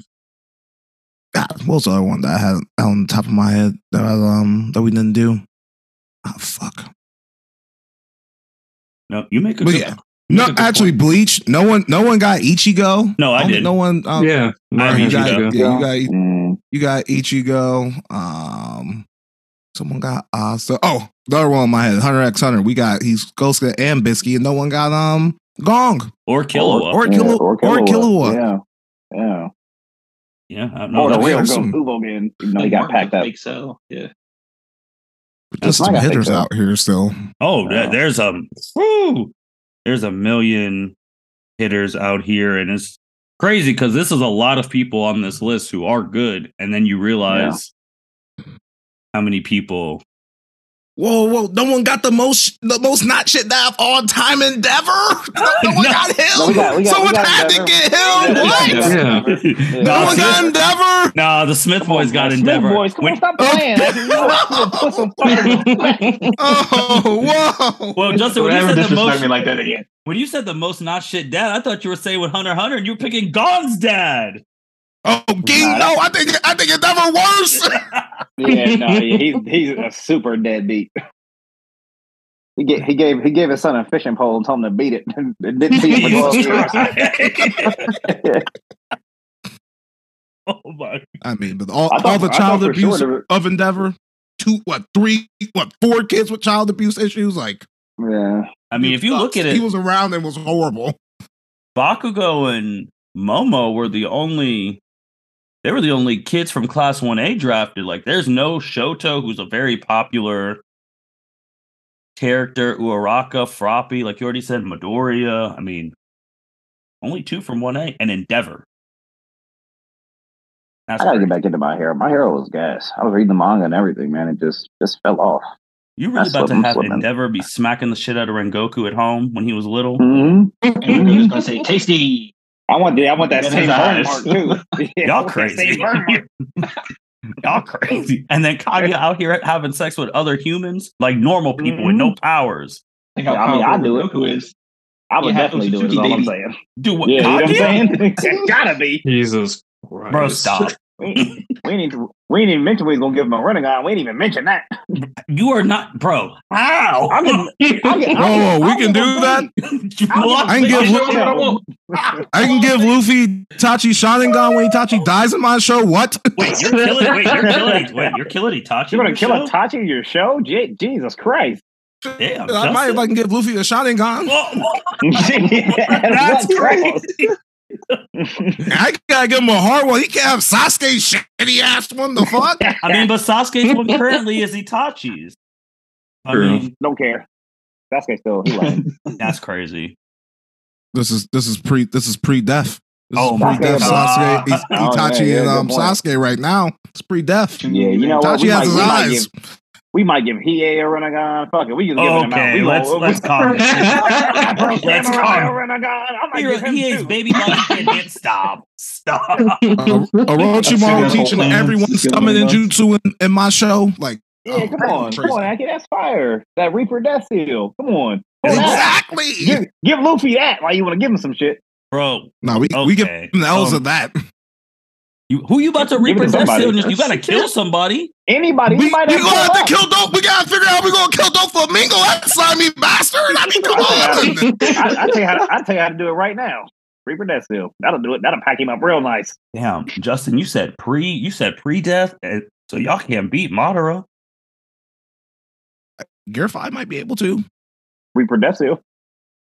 God, what was the other one that I had on the top of my head that I, um that we didn't do? Oh fuck. No, you make a But good yeah. No, make a good actually, point. Bleach. No one, no one got Ichigo. No, I didn't. No one. Um, yeah, I you got, Ichigo. yeah, you got Mm, you got Ichigo. Um, someone got Asta. Oh, the other one in my head, Hunter X Hunter. We got he's Gosuke and Bisky, and no one got um Gon or Killua. or yeah, Killua or Killua. Yeah, yeah. Yeah. I don't Oh, know. the real there's some- Goku again. Even though he got packed up. Big so yeah. Just I some hitters so. out here still. Oh, there- Wow. there's a whoo, there's a million hitters out here, and it's crazy because this is a lot of people on this list who are good, and then you realize how many people. Whoa, whoa! No one got the most, the most not shit that all time endeavor. No, no one No. got him. No, we got- we got- Someone got had to get him. What? Yeah. Yeah. No Nah, one got Endeavor. Nah, the Smith boys got Smith Endeavor. boys, come When- on, stop playing. Oh. You put some fucking- Oh, whoa! well, Justin, when you said the most, me like that again. when you said the most not shit dad, I thought you were saying with Hunter Hunter, and you were picking Gon's dad. Oh, King, no, I think I think Endeavor worse. Yeah, no, yeah, he's he's a super deadbeat. He gave he gave he gave his son a fishing pole and told him to beat it. And didn't see him for years. oh my! I mean, but all, thought- all the child for sure abuse of Endeavor, two, what, three, what, four kids with child abuse issues. Like, Yeah, I mean, if you look at it, he was around and was horrible. Bakugo and Momo were the only they were the only kids from class 1A drafted. Like there's no Shoto who's a very popular character, Uraraka, Froppy, like you already said, Midoriya. I mean, only two from 1A and Endeavor. That's I gotta crazy. get back into my hero. My hero was gas. I was reading the manga and everything, man. It just just fell off. You really That's about to have slipping. Endeavor be smacking the shit out of Rengoku at home when he was little? Mm-hmm. And we're just gonna say tasty. I want the I want that same his burn mark too. Yeah, I Y'all crazy. same burn. Y'all crazy. And then Kaguya out here having sex with other humans, like normal people with no mm-hmm. powers. Think Yeah, I mean, I do it. Goku is. I would Yeah, definitely do it. Is Otsutsuki, all I'm saying. Do what? Yeah, you know what I'm saying? It gotta be. Jesus Christ. Bro, stop. We, we ain't even we ain't even mention we was gonna give him a running gun. We ain't even mention that. You are not, bro. How? I'm gonna- I'll get- Whoa, I'll whoa, get- we can do that. I'll What? get- I can give I'll Lu- get one. I can give Luffy Tachi Sharingan when Itachi dies in my show. What? Wait, you're killing. Wait, you're killing. Wait, you're killing Itachi. You're gonna kill your show? Tachi in your show? Je- Jesus Christ! Damn, I might if I can give Luffy a Sharingan. That's What cross? crazy. I gotta give him a hard one. He can't have Sasuke shitty ass one. The fuck? I mean, but Sasuke's one currently is Itachi's. I True. mean, Don't care. Sasuke still he that's crazy. This is this is pre this is pre death. This Oh is my pre death God. Sasuke, Oh, yeah, Itachi, yeah, and um point. Sasuke right now. It's pre death. Yeah, you know what? Itachi might, has his eyes. give, we might give Hiei a Rinnegan. Fuck it, we just give him out. Okay, We let's gonna- let's calm Let's down. Let's calm. Rinnegan. I might Here, give him he is two. baby body kid. hit. Stop. Stop. Uh, Orochimaru teaching everyone That's good. summoning jutsu in, in my show. Like Yeah, come on, Crazy. come on, Aki, that's fire. That Reaper Death Seal. Come on. Pull exactly. Give, give Luffy that while you want to give him some shit. Bro, No, we we give Okay. him the L's Um, of that. You, who you about to Give repossess? somebody. You gotta kill somebody. Anybody, We, we, might we gonna have to pulled kill dope. We gotta figure out we gonna kill Doflamingo. That slimy bastard. I mean, come on. up. I, I tell you how to, I tell you how to do it right now. Reaper Death Seal. That'll do it. That'll pack him up real nice. Damn, Justin, you said pre, you said pre-death, so y'all can't beat Madara. Gear five might be able to. Reaper Death Seal.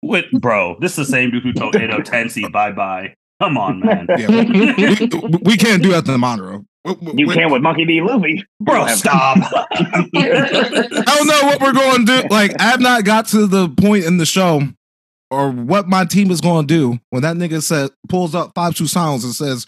What, bro? This is the same dude who told Edo Tensei bye bye. Come on, man, Yeah, we, we, we can't do that to Monroe. We- we- You we- can with Monkey D. Luffy. bro. Stop. I don't know what we're going to do. Like, I have not got to the point in the show or what my team is going to do when that nigga said pulls up five two sounds and says,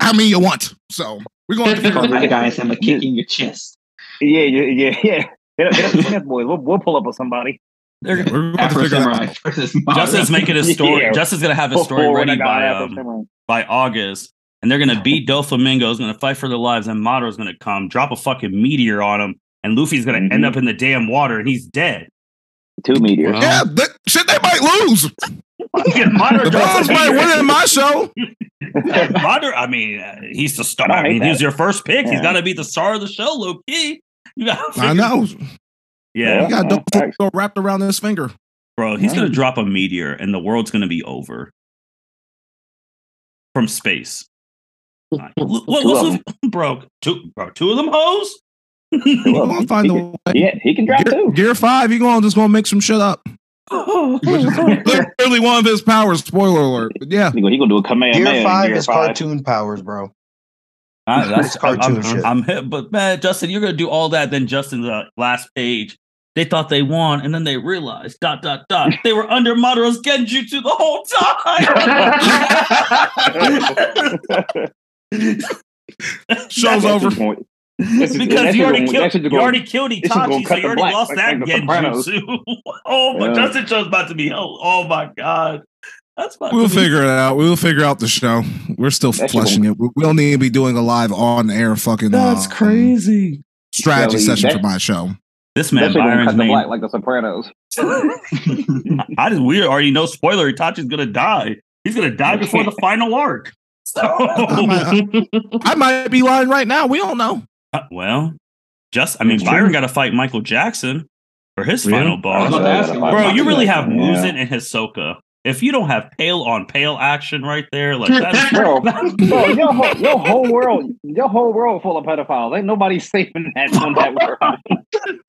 "How many you want?" So we're going to figure Call it the out. guy and send him a kick in your chest. Yeah, yeah, yeah, yeah. Hit up, hit up the Smith boys. We'll, we'll pull up with somebody. They're We're gonna- going to figure it out. Versus Justin's making a story. Yeah. Justin's gonna have his story Before ready by um, by August, and they're gonna beat Doflamingo. Is gonna fight for their lives, and Madara's gonna come, drop a fucking meteor on him, and Luffy's gonna Mhm. end up in the damn water, and he's dead. Two meteors. Yeah, they, shit, they might lose. Madara The drops Browns might win in my show. Madara, I mean, uh, he's the star. I I hate mean, he's your first pick. He's got to be the star of the show, low key. You got. I know. Yeah, He got Yeah, dope facts. wrapped around his finger. bro, he's Yeah. gonna drop a meteor, and the world's gonna be over from space. Like, What, what, Two what's of Luffy- bro? Two, bro, two of them hoes. We're Well, gonna find he a way. Yeah, he can drop Gear, two. Gear five, he going just gonna make some shit up. Which is literally one of his powers. Spoiler alert. But yeah, He gonna, he gonna do a Kamehameha. Gear five Gear is cartoon powers, bro. I, that's cartoon I'm, shit. I'm hit, but man, Justin, you're gonna do all that. Then Justin's uh, last page, they thought they won, and then they realized dot dot dot they were under Madara's genjutsu the whole time. Show's over. This is- because that you already killed that you already killed gonna Itachi, so you already black, lost like- that like genjutsu. oh my Yeah. Justin show's about to be hell. Oh my god. That's We'll to be- figure it out. We'll figure out the show. We're still That fleshing it. We we don't need to be doing a live on air fucking. That's uh, crazy. strategy Kelly, session that- for my show. This man shit Byron's cut name. black like the Sopranos. I just we already know spoiler Itachi's gonna die. He's gonna die before the final arc. So I might, I might be lying right now. We don't know. Uh, well, just I mean It's Byron true. got to fight Michael Jackson for his Yeah. final boss. about you, Bro, you really have Yeah. Muzan and Hisoka. If you don't have pale on pale action right there, like that's Bro, bro, your whole, your whole world, your whole world full of pedophiles. Ain't nobody safe in that on that world.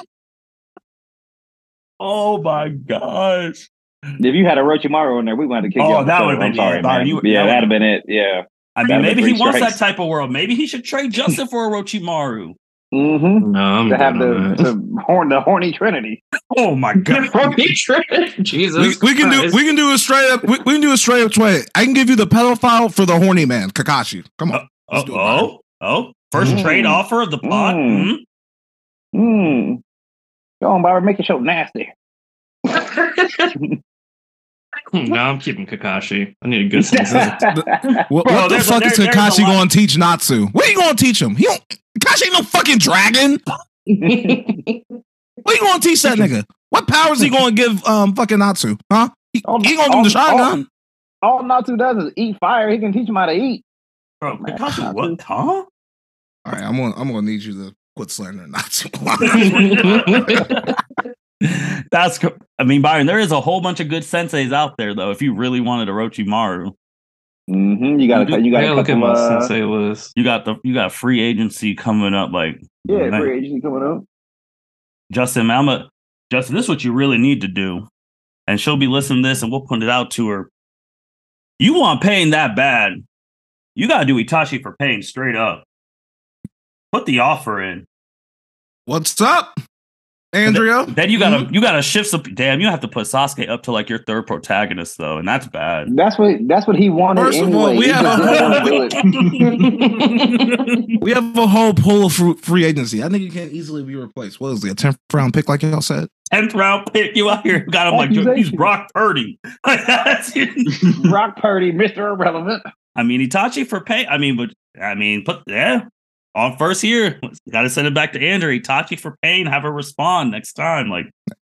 Oh my gosh. If you had a Orochimaru in there, we wanted to kick Oh, you off the that would've been- I'm sorry, yeah, man. you- yeah, that that'd have been it. Yeah. I mean, maybe he three wants that type of world. Maybe he should trade Justin for Orochimaru. Mm-hmm. No, I'm To have the, the horn, the horny trinity. Oh my god. horny trinity! Jesus, We, we can do we can do a straight up we, we can do a straight up trade. I can give you the pedophile for the horny man, Kakashi. Come on. Oh, Let's do it, Byron. oh, oh, first Mm. trade offer of the pot. Mm. Mm. Hmm. Go on, Byron, make your show nasty. no, I'm keeping Kakashi. I need a good sense. What, Bro, what the there's a- fuck is there's Kakashi going to teach Natsu? What are you going to teach him? He don't. Kakashi ain't no fucking dragon. What are you going to teach that nigga? What powers he going to give um fucking Natsu? Huh? He, Oh, he going to give him the shotgun? All Natsu does is eat fire. He can teach him how to eat. Bro, Kakashi, Natsu. what? Huh? All right, I'm gonna I'm gonna need you to quit slandering Natsu. That's, I mean, Byron, there is a whole bunch of good senseis out there, though. If you really wanted Orochimaru, Mm-hmm. You got to, you got yeah, to look at my uh, sensei list. you got the you got free agency coming up. Like, Yeah, man, free agency coming up. Justin, I'm a, Justin, this is what you really need to do, and she'll be listening to this, and we'll put it out to her. You want pain that bad? You got to do Itachi for pain straight up. Put the offer in. What's up, Andrea? Then you gotta mm-hmm. you gotta shift some. Damn, you have to put Sasuke up to like your third protagonist though, and that's bad. That's what that's what he wanted. First of anyway. all, we He have a whole- We have a whole pool of free agency. I think you can't easily be replaced. What is it? A 10th round pick, like y'all said? Tenth round pick, you out here got him like he's Accusation. Brock Purdy. Brock Purdy, Mister Irrelevant. I mean, Itachi for pay. I mean, but I mean, put yeah on first year. Got to send it back to Andrew. Itachi for pain. Have her respond next time. Like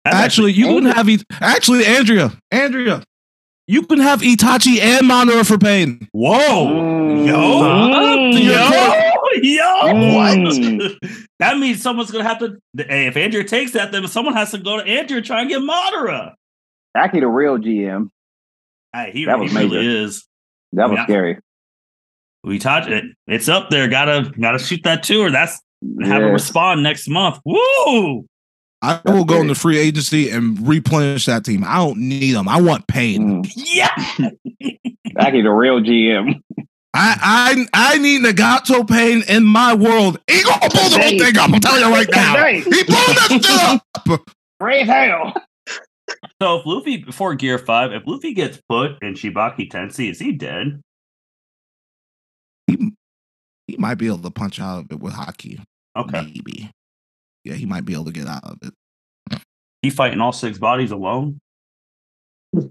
that's Actually, you can have it. Actually, Andrea, Andrea, you can have Itachi and Monora for pain. whoa, Mm. yo, Mm. yo, yo. Mm. What? That means someone's gonna have to. Hey, if Andrea takes that, then someone has to go to Andrea and try and get Madara. Actually, the real GM. Hey, he, That was he really is. That was Yeah. scary. We touch it. It's up there. Gotta gotta shoot that to her. That's have her Yes. respond next month. Woo! I will go in the free agency and replenish that team. I don't need them. I want pain. Mm. Yeah. Actually, the real GM. I I I need Nagato pain in my world. He gonna pull the whole thing up. I'm telling you right now. Today. He pulled that shit up. Free as hell. So if Luffy before Gear Five, if Luffy gets put in Chibaku Tensei, is he dead? He, he might be able to punch out of it with haki. Okay. Maybe. Yeah, he might be able to get out of it. He fighting all six bodies alone.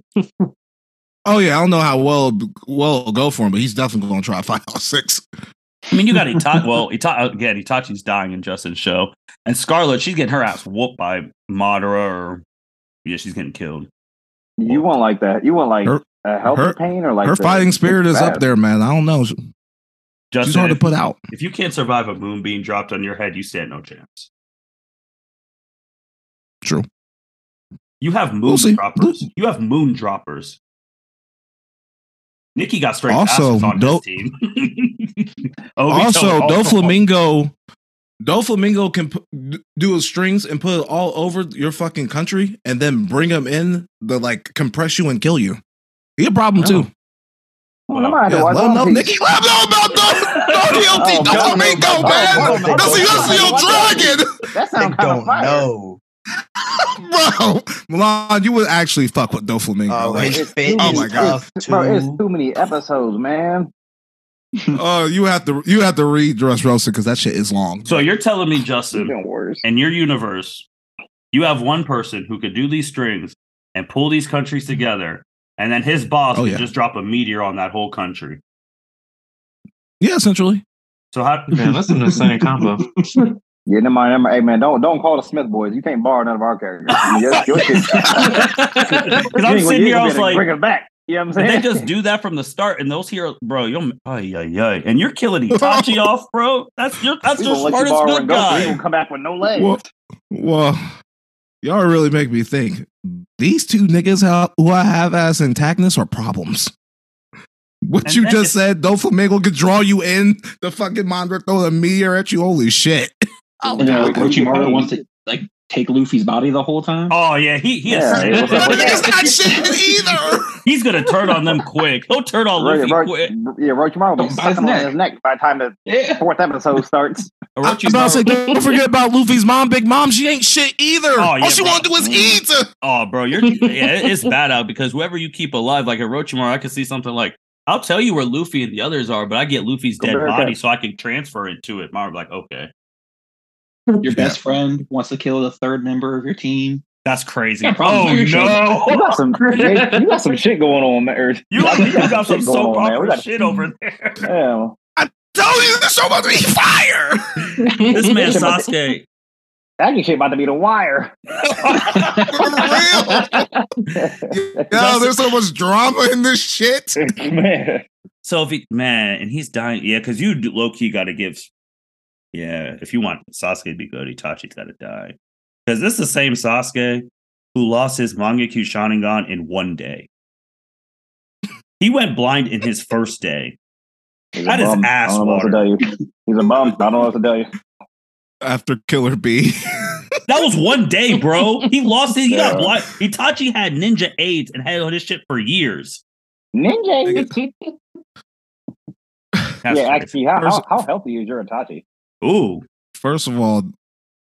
Oh yeah, I don't know how well well it'll go for him, but he's definitely going to try to fight all six. I mean, you got Itachi. well, He Ita- again, Itachi's dying in Justin's show, and Scarlett she's getting her ass whooped by Madara, or yeah, she's getting killed. You want like that? You want like Her- a healthy her- pain or like Her the- fighting spirit is up there, man. I don't know. She's Justin, hard to put out. if you can't survive a moon being dropped on your head, you stand no chance. True. You have moon We'll droppers. You have moon droppers. Nikki got straight Also, on Do- team. Obito also, Flamingo, Doflamingo, Doflamingo can d- do his strings and put it all over your fucking country, and then bring them in the like compress you and kill you. He a problem Oh. too. I'm gonna have to Yeah, watch let him know, One Piece. Nikki. Let him know about the Oh, Don't don't me know go, about man. that. That's Don't that's about the that. dragon. That They sounds kind of don't fire. know. Bro, Milan, you would actually fuck with Doflamingo. Oh, like, his it's Oh my God. It's, bro, it's too. too many episodes, man. oh, you have to you have to read Dressrosa because that shit is long. So you're telling me, Justin, in your universe, you have one person who could do these strings and pull these countries together, and then his boss Oh, could yeah. just drop a meteor on that whole country. yeah, essentially. So how? Man, that's an insane combo. Yeah, never mind. Never mind. Hey, man, don't don't call the Smith boys. You can't borrow none of our characters. Your, your shit- Because I'm You ain't- sitting here, I was like, bring it back. You know what I'm saying? they just do that from the start? And those here, bro, you're oh yeah, yeah, and you're killing Itachi off, bro. That's your that's We your gonna you smartest borrow good and go. He guy. come back with no legs. Well, well, y'all really make me think. These two niggas how, who I have as antagonists are problems. What And you just it's- said, Doflamingo could draw you in. The fucking monitor throw a meteor at you. Holy shit! Oh, And then God. Orochimaru wants to like take Luffy's body the whole time. Oh yeah, he he Yeah, is, yeah, what's up with Niggas that? not shit either. he's gonna turn on them quick. He'll turn on Ro- Luffy Ro- quick. yeah, Orochimaru will be Don't his sucking on his neck by the time the Yeah. fourth episode starts. I was about to say, don't forget about Luffy's mom, Big Mom. She ain't shit either. Oh, yeah, All she want to do is mm. eat. Oh, bro, you're yeah, it's bad out because whoever you keep alive, like Orochimaru, I can see something like I'll tell you where Luffy and the others are, but I get Luffy's dead Compare body that. so I can transfer it to it. Mario, like, okay, Your best friend wants to kill the third member of your team. that's crazy. Yeah, problem. oh You got some, you got some shit going on, there. You, you got some shit soap going on, man. We opera shit over there. Yeah. Tell you this show about to be fire. this man Shit about Sasuke. That shit about to be the wire. Yo, there's so much drama in this shit. man. So if he man, and he's dying, yeah, because you low key got to give. Yeah, if you want Sasuke to be good, Itachi's got to die. Because this is the same Sasuke who lost his Mangekyo Sharingan in one day. He went blind in his first day. He's That is bum. ass I don't know what to tell you. He's a bum. I don't know what to tell you. After Killer B. That was one day, bro. He lost it. He got Yeah. blind. Itachi had ninja AIDS and had all this shit for years. Ninja. That's yeah, crazy. actually, how, how, how healthy is your Itachi? Ooh, First of all,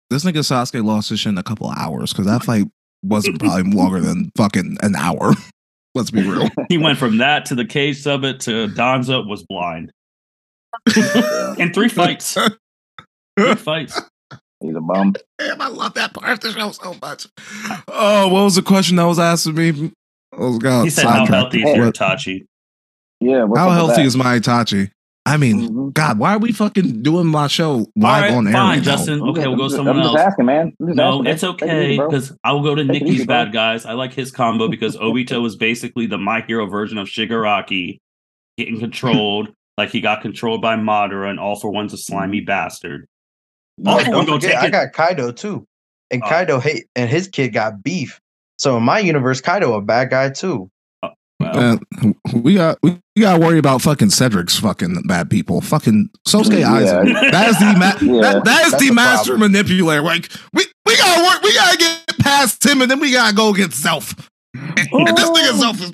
this nigga Sasuke lost his shit in a couple of hours because that fight wasn't probably longer than fucking an hour. Let's be real. he went from that to the Kage Summit to Danzo was blind in three fights. Three fights. He's a bum. Damn, I love that part of the show so much. Oh, what was the question that was asking me? Oh, God, He said, "How healthy is your What- Itachi?" Yeah. How healthy is my Itachi? I mean, Mhm. God, why are we fucking doing my show live All right, on air? fine, right? Justin. I'm Okay, just- we'll go I'm just- I'm else. just asking, man. I'm just No, asking. it's okay because I will go to Take Nikki's easy, bad guys. I like his combo because Obito is basically the My Hero version of Shigaraki, getting controlled like he got controlled by Madara, and All for One's a slimy bastard. All Hey, for don't One gonna forget, I got Kaido too, and Oh. Kaido hate, and his kid got beef. So in my universe, Kaido a bad guy too. Well, Man, we got we, we got to worry about fucking Cedric's fucking bad people. Fucking Sosuke Yeah. Aizen. That is the ma- Yeah. that, that is the the master problem. manipulator. Like we we gotta work. We gotta get past him, and then we gotta go get Self. And, and this nigga Self is.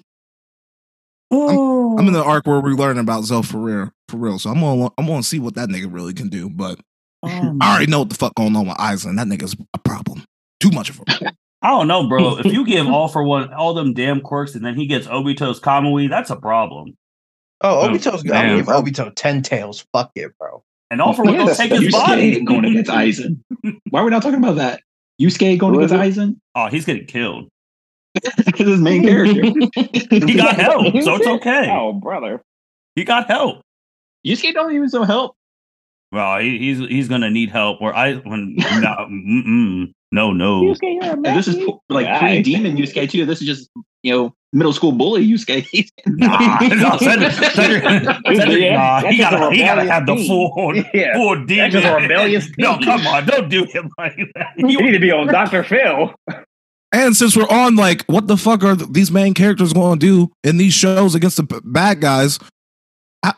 I'm, I'm in the arc where we learn about Zeref for real, for real. So I'm gonna I'm gonna see what that nigga really can do. But um, I already know what the fuck going on with Aizen. That nigga's a problem. Too much of a I don't know, bro. If you give All for One all them damn quirks, and then he gets Obito's Kamui, that's a problem. Oh, Oh, Obito's I'm gonna give Obito ten tails. Fuck it, bro. And All for One gonna take his body. going against Aizen. Why are we not talking about that? Yusuke going against Aizen? Oh, he's getting killed. That's his main character. He got help, so it's okay. Oh, brother. He got help. Yusuke don't even so help. Well, he, he's he's gonna need help. Where I when no, mm-mm, no, no. Yusuke, you're And this is like Yeah, pre I- demon Yusuke too. This is just you know middle school bully Yusuke. Nah, no, Cedric, Cedric, Cedric, Yeah, nah, he gotta he gotta have the full Yeah. full demon. just a rebellious No, come on, don't do him like that. You You- need to be on Dr. Phil. And since we're on, like, what the fuck are these main characters going to do in these shows against the b- bad guys? I-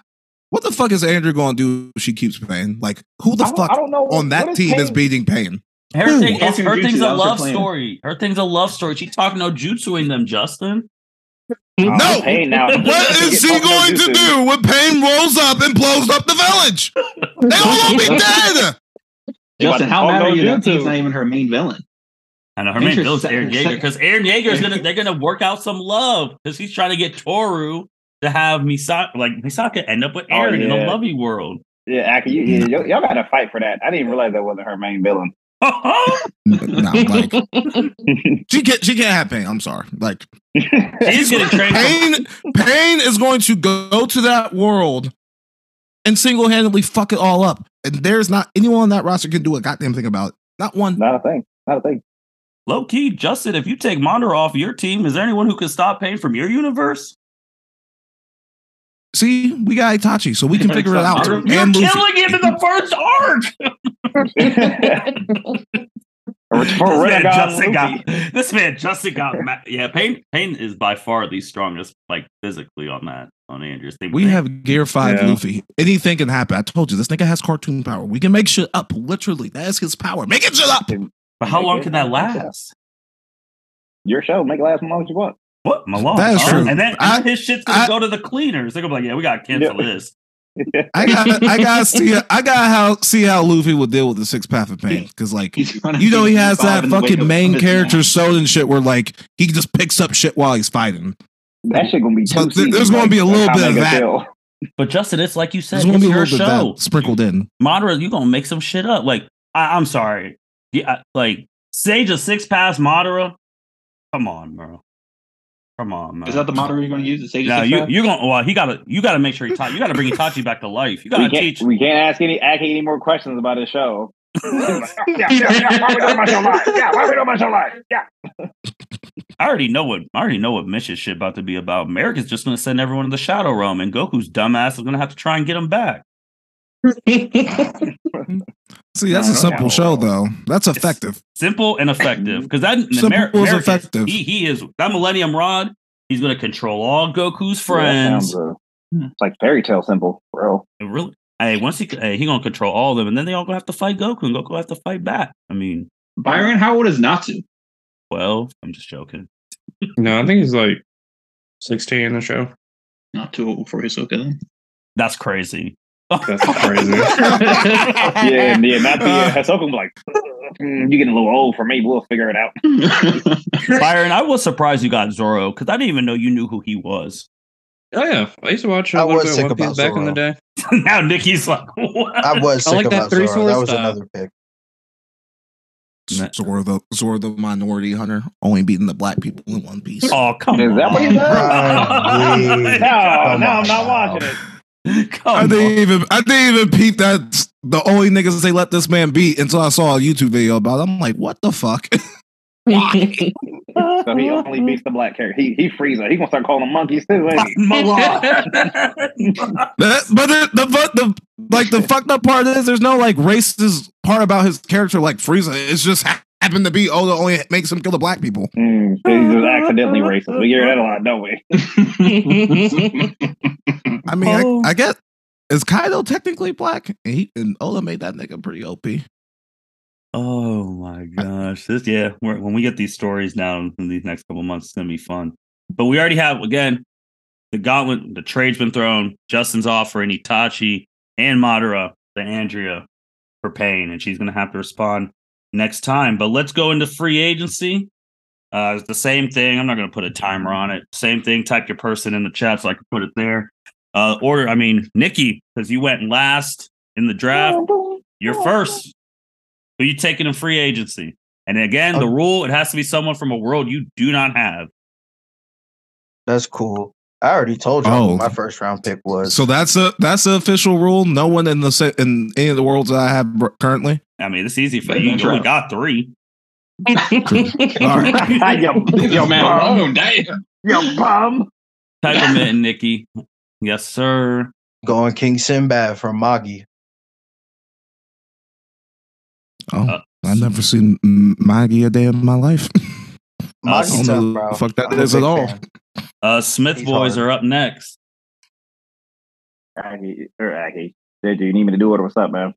what the fuck is Andrew going to do if she keeps paying? Like, who the I don't, fuck I don't know. on that what team is beating Pain? Her, thing, her jutsu, thing's a love story. Her thing's a love story. She talking no jutsuing them, Justin. No. Pain now. What is he going to do when Pain rolls up and blows up the village? They all will be dead. Justin, how Oh, mad no, are you that YouTube. he's not even her main villain? I know her main bill is Eren Yeager because Eren Yeager is gonna they're gonna work out some love because he's trying to get Toru to have Mikasa like Mikasa end up with Oh, Eren in a lovey world. Yeah, Aki, you, you, y'all- y'all got to fight for that. I didn't realize that wasn't her main villain. No, like she can't. She can't have pain. I'm sorry. Like He's getting trained. from- pain. Pain is going to go to that world and single handedly fuck it all up. And there's not anyone on that roster can do a goddamn thing about it. Not one. Not a thing. Not a thing. Low key, Justin, if you take Mondor off your team, is there anyone who can stop Pain from your universe? See, we got Itachi, so we can figure it out. You're You're Luffy. killing him in the first arc. For this, man Justin got, this man Justin got ma- yeah. Pain Pain is by far the strongest, like physically on that on Andrew's team. We have Gear 5 Yeah. Luffy. Anything can happen. I told you, this nigga has cartoon power. We can make shit up. Literally. That's his power. Make it shit up. but how long can that last? Your show. Make it last as long as you want. What Malone? That is true. And then I- his shit's gonna I- go to the cleaners. They're gonna be like, yeah, we gotta cancel Yeah. this. I got I gotta see I gotta how see how Luffy will deal with the six path of pain. Cause like you know he has that in the wake fucking main his character man. soda and shit where like he just picks up shit while he's fighting. That shit gonna be. So two th- there's seasons, gonna be a little bit of Mega that. Kill. But Justin, it's like you said, There's gonna it's be a your little bit of show. that sprinkled in. Madara, you gonna make some shit up. Like I, I'm sorry, yeah, like Sage of six pass Madara. Come on, bro. Come on, man. Is that the model you're going to use? The Sage No, you Path? you gonna well he gotta you gotta make sure he you gotta bring Itachi back to life. You gotta can't. teach. We can't ask any Aki any more questions about his show. yeah, yeah, yeah. Why we doing my show live? Yeah, why we doing my show live? Yeah. I already know what I already know what mission shit about to be about. Marik's just gonna send everyone to the Shadow Realm, and Goku's dumbass is gonna have to try and get him back. See, that's a simple show though. That's effective. Simple and effective because that Simple Amer- is Marik, effective. He he is that Millennium Rod. He's gonna control all Goku's Yeah, friends. sounds, uh, it's like fairy tale simple, bro. It really. Hey, once he hey, he gonna control all of them, and then they all gonna have to fight Goku, and Goku have to fight back. I mean, Byron, how old is Natsu? well, I'm just joking. no, I think he's like 16 in the show. Not too old for Hisoka then. That's crazy. That's crazy. Yeah, and yeah, not the uh, Hisoka like, mm, you getting a little old for me. We'll figure it out. Byron, I was surprised you got Zoro because I didn't even know you knew who he was. Oh yeah, I used to watch I a little was bit of sick One Piece about back in the day. now Nikki's like, what? I was I sick like that three Zoro. sword That was style. another pick. Nah. Zoro the Zoro the minority hunter, only beating the black people in One Piece. Oh come Is on! that what he does? Right. No, Come no, I'm not watching it. Come I on. didn't even I didn't even peep that the only niggas they let this man beat until I saw a YouTube video about it. I'm like, what the fuck? So he only beats the black character. He he frees her. He gonna start calling them monkeys too. ain't he? That- but the, the the like the fucked up part is there's no like racist part about his character like Frieza. It's just ha- happened to be oh that only makes him kill the black people. Mm, he's just accidentally racist. We hear that a lot, don't we? I mean, Oh. I, I get is Kaido technically black? And he and Oda made that nigga pretty OP. Oh my gosh! This yeah, we're, when we get these stories now in these next couple months, it's gonna be fun. But we already have again the gauntlet. The trade's been thrown. Justin's offering Itachi and Madara to Andrea for pain, and she's gonna have to respond next time. But let's go into free agency. Uh, it's the same thing. I'm not gonna put a timer on it. Same thing. Type your person in the chat so I can put it there. Uh, order. I mean, Nikki, because you went last in the draft. You're first. Who you taking in free agency? And again, the Oh. rule it has to be someone from a world you do not have. That's cool. I already told you Oh. who my first round pick was. So that's a that's the official rule. No one in the se- in any of the worlds that I have currently. I mean, it's easy for you. You only got three. All right. yo, Yo, man, bum. alone, damn. Yo, bum. Type them in, Nikki. Yes, sir. Going King Sinbad from Magi. Oh, Uh, I've never seen M- Magi a day in my life. Magi I don't tough, know bro. fuck that I'm a is at all. fan. Uh, Smith He's boys hard. are up next. Aki, or Aki. Did you need me to do it or what's up, man?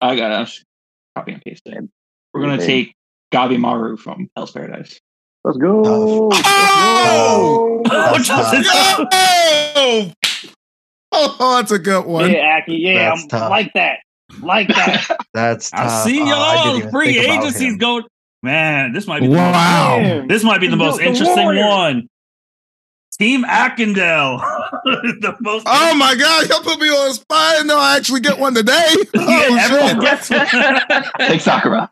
I got us. Copy and paste it. We're gonna take Gabimaru from Hell's Paradise. Let's go. Oh. Let's go. Oh, going That's Justin. Yo! Oh, that's a good one. Yeah, Aki. Yeah, That's I'm tough. like that. Like that. That's I tough. see Oh, I didn't y'all. even Free agencies him. go. Man, this might be the Wow. most, this might be the The- most interesting Warriors. one. Team Ackendale. the most. Oh my god, y'all put me on the spot. I didn't know I actually get one today. Yeah, Oh everyone shit. gets one. Take Sakura.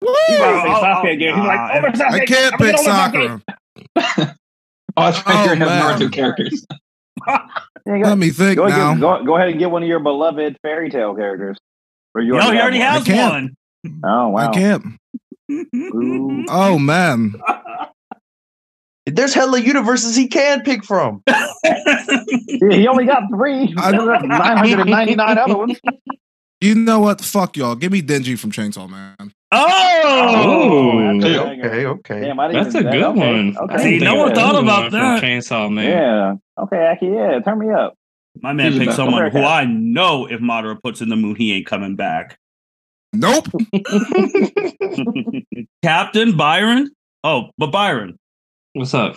Woo! He's about Oh, Sasuke oh, again. He's oh, like, nah, Sasuke. I can't I'm pick gonna Sakura. Oh, that's right. Oh, gonna have man. Naruto characters. Let me think go, now. get, go, go ahead and get one of your beloved Fairy Tail characters. Or you No, he have already one? has one. Oh wow. I can't. Ooh. Oh man. There's hella universes he can pick from. Yeah, he only got three. I- There's 999 other ones. You know what? Fuck y'all. Give me Denji from Chainsaw Man. oh, that's Okay, okay, okay. Damn, That's a even- good okay, one. Okay. See, no one thought about one from that. Chainsaw Man. Yeah. Okay, Aki, yeah. Turn me up. my man He's picked someone Okay. who I know if Madara puts in the moon, he ain't coming back. Nope. Captain Byron. Oh, but Byron, What's up?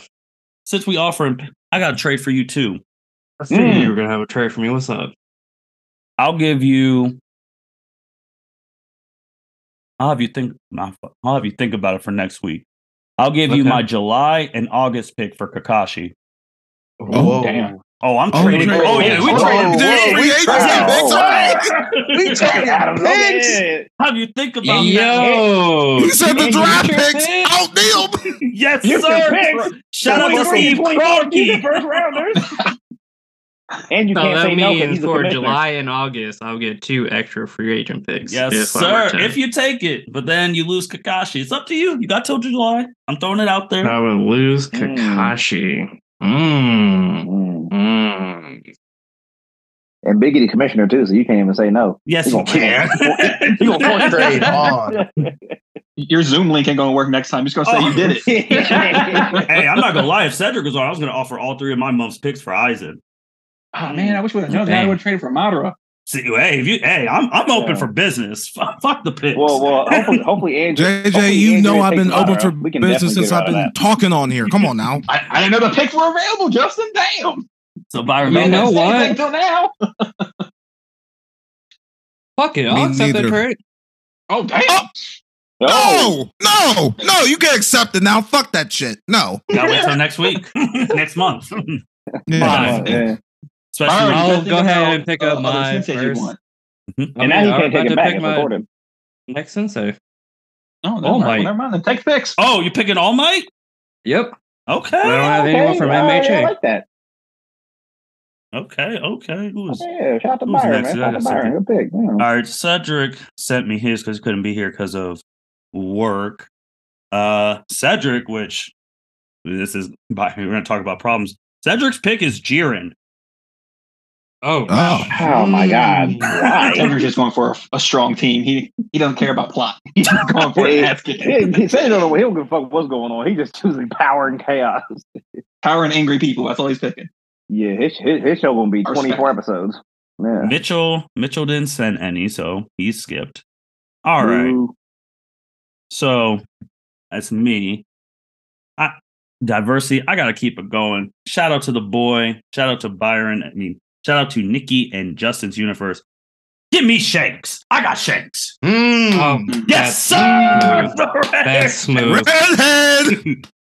since we offer him, I got a trade for you too. I figured Mm. you were gonna have a trade for me. What's up? I'll give you. I'll have you think. I'll have you think about it for next week. I'll give you my July and August pick for Kakashi. Oh, damn. Oh, I'm Oh, trading. Oh, yeah, we oh, trading. dude, picks. we Yeah. trading picks. We trading Adam, go picks. ahead. Have you think about that? Yo, He said the draft can picks pick. outdealed. Yes, You sir. can pick. Shout out to 23, Steve 24, he's the Kroenke. first rounders. and you so can't that say no because means he's for. July and August, I'll get two extra free agent picks. Yes, if sir. If you take it, but then you lose Kakashi, it's up to you. You got till July. I'm throwing it out there. I would lose Mm. Kakashi. Mm. Mm. Mm. And Biggie the commissioner too, so you can't even say no. Yes, you gonna- can. He gonna force Trade trade. on. Your Zoom link ain't gonna work next time. He's gonna say Oh. you did it. hey, I'm not gonna lie. If Cedric was on, I was gonna offer all three of my mom's picks for Isaac. Oh man, I wish we would have known that. I Damn. would trade for Madara. See, hey, if you, hey, I'm I'm open Yeah. for business. Fuck, fuck the picks. well, well, hopefully, hopefully Andrew. JJ, hopefully you Andrew know I've been open for business since I've been of talking on here. Come on now. I, I didn't know the picks were available, Justin. Damn. so Byron, You Man, know that's what? anything Till now. Fuck it. I'll accept that neither. trade. Oh damn. Oh, that. No, no, no, you can't accept it now. Fuck that shit. No. gotta wait till next week, next month. Yeah. Fine. Oh, yeah. Especially Alright, I'll just think go ahead and pick uh, up my senseis you first- want. And now he can't take it back. It's recorded. Next sensei. Oh, never All. Might. Never mind. Then take picks. Oh, you picking All Might? Yep. Okay, I don't have Okay, anyone from all right, I MHA. like that. okay, okay. Who is? Yeah, shout out to Byron, next? man. Shout out to Byron. Good pick. Yeah. All right, Cedric sent me his because he couldn't be here because of work. Uh, Cedric, which this is, we're going to talk about problems. Cedric's pick is Jiren. Oh. Oh. Oh my God. Hmm. Why? Andrew's just going for a, a strong team. He he doesn't care about plot. He's just going for an He- ass He, kicking. he said he don't. He don't give a fuck what's going on. He just choosing power and chaos. Power and angry people. That's all he's picking. Yeah, his his, his show gonna be twenty four episodes. Yeah. Mitchell, Mitchell didn't send any, so he skipped. All right. Ooh. So that's me. I, diversity. I gotta keep it going. Shout out to the boy. Shout out to Byron. I mean, shout out to Nikki and Justin's universe. Give me Shanks. I got Shanks. Mm. Oh, Yes, that's sir. smooth. That's smooth. Redhead.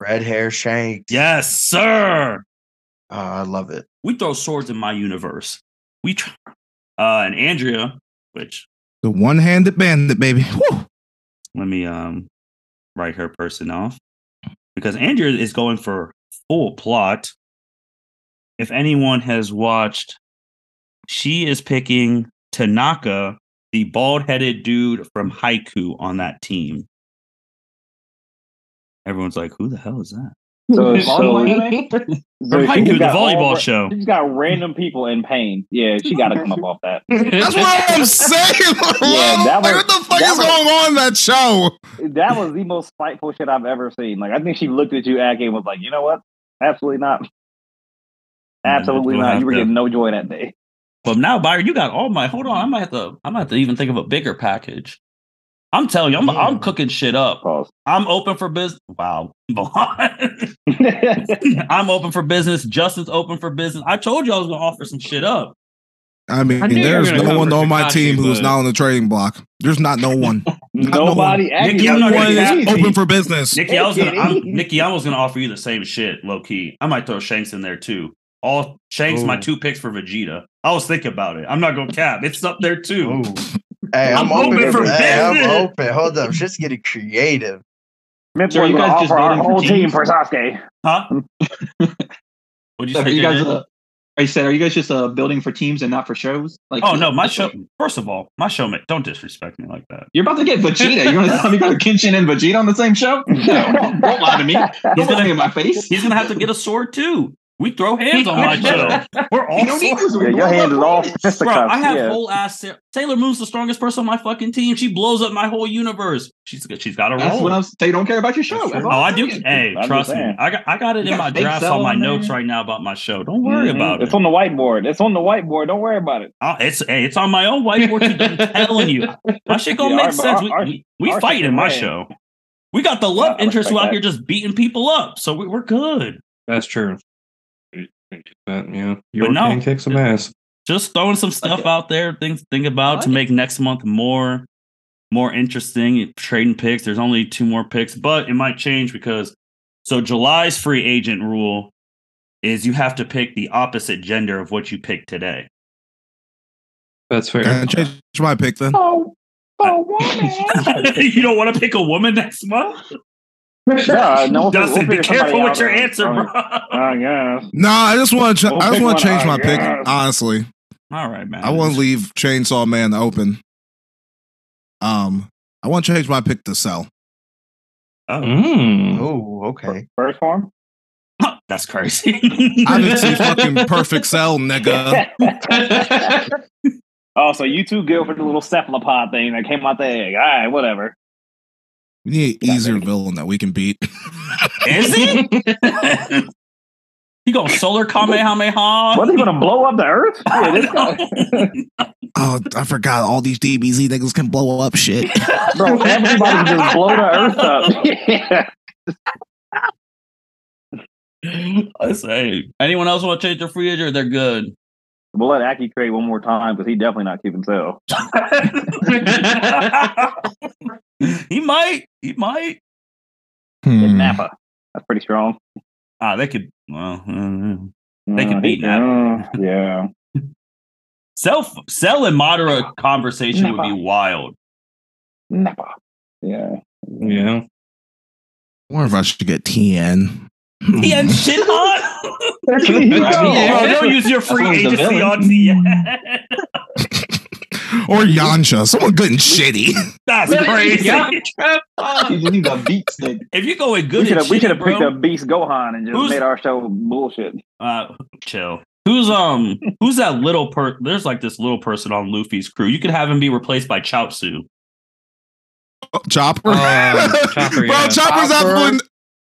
Red hair shanks. yes, sir. Oh, I love it. We throw swords in my universe. We try. Uh, and Andrea, which The one-handed bandit, baby. Woo. let me um write her person off because Andrea is going for full plot. If anyone has watched, she is picking Tanaka, the bald-headed dude from Haikyu, on that team. Everyone's like, "Who the hell is that?" So, so, anime? so Haikyu, the got all volleyball show. She's got random people in pain. Yeah, she got to come up off that. That's what I'm saying. Yeah, that was- what the fuck that is was- going on in that show? That was the most spiteful shit I've ever seen. Like, I think she looked at you, Aki, and was like, "You know what? Absolutely not. Absolutely not. You were to- getting no joy that day." But now, Byron, you got all my. Hold on, I might have to. I might have to even think of a bigger package. I'm telling you, I'm I'm cooking shit up. Pause. I'm open for business. Wow. I'm open for business. Justin's open for business. I told you I was gonna offer some shit up. I mean, I knew you were there's no one on my Tekashi, team who's not on the trading block. There's not no one. Nobody. Nikki, Nikki, I'm not is open for business. Nikki, I was gonna I'm, Kitty. Nikki, I was gonna offer you the same shit, low key. I might throw Shanks in there too. All Shanks, my two picks for Vegeta. I was thinking about it. I'm not gonna cap. It's up there too. Ooh. Hey, I'm, I'm open open for for Hey, I'm open. Hold up, shit's getting creative. Smith So are you guys just offer our voting for whole team teams? for Sasuke. Huh? What'd you So say? are you guys, uh, are you said, are you guys just uh, building for teams and not for shows? Like, oh no, my show. First of all, my show. Don't disrespect me like that. You're about to get Vegeta. You want to tell me you got Kenshin and Vegeta on the same show? No, don't lie to me. He's gonna- lie in my face. He's gonna have to get a sword too. We throw hands on my show. We're all You don't need swords. to. Yeah, your hand is all Bro. I have yeah. whole ass Sa- Sailor Moon's the strongest person on my fucking team. She blows up my whole universe. She's she's got a role. That's roll. what I'm saying. You don't care about your show. That's That's true. all Oh, I do. Hey, I'm trust me. I got I got it You in got my drafts on my on there. notes right now about my show. Don't worry Mhm. about it. It's on the whiteboard. It's on the whiteboard. Don't worry about it. Uh, it's hey, it's on my own whiteboard. I'm telling you, my shit gonna Yeah, make our- sense. our- we we, we fight in my show. We got the love interest who respect out here just beating people up, so we, we're good. That's true. But yeah, your no. can kick some ass. just throwing some stuff Okay. out there things to think about I to like make next month more more interesting eh, trading picks there's only two more picks but it might change because so july's free agent rule is you have to pick the opposite gender of what you picked today That's fair. Can I change my pick then? Oh, oh, woman. you don't want to pick a woman next month yeah, no, dustin we'll be careful with your answer bro Uh, yeah. No, I just want to. Ch- We'll I just want to change my pick. yes. Honestly, all right man I want to leave Chainsaw Man open. Um, I want to change my pick to Cell. oh, Mm. Oh, okay. First form. that's crazy I didn't see fucking perfect Cell, nigga. oh, so you two good for the little cephalopod thing that came out the egg. All right, whatever. We need an easier villain that we can beat. is he he going solar kamehameha Was he gonna blow up the earth? Yeah, this guy. Oh, I forgot all these DBZ niggas can blow up shit. Bro, everybody can just blow the earth up. yeah. I say, anyone else want to change their free agent? Or they're good. We'll let Aki create one more time because he definitely not keeping Cell. he might. He might. It's Hmm. Nappa. That's pretty strong. Ah, they could. Well, They Uh, could beat he- uh, yeah. Self sell and Madara conversation would be wild. Nappa. Yeah. Yeah. I wonder if I should get Tien. He had shit on. There you Bro, go. don't use your free agency on Tien. Or Yamcha, someone good and shitty. That's crazy. Yeah. You just need the beat stick. If you go with good, We should and have we should shitty, have picked bro, up Beast Gohan and just Who's- made our show bullshit. Uh, chill. Who's um? Who's that little per? There's like this little person on Luffy's crew. You could have him be replaced by Chaozu. Chopper. Oh, Chopper, Bro. Chopper's Chopper. absolutely.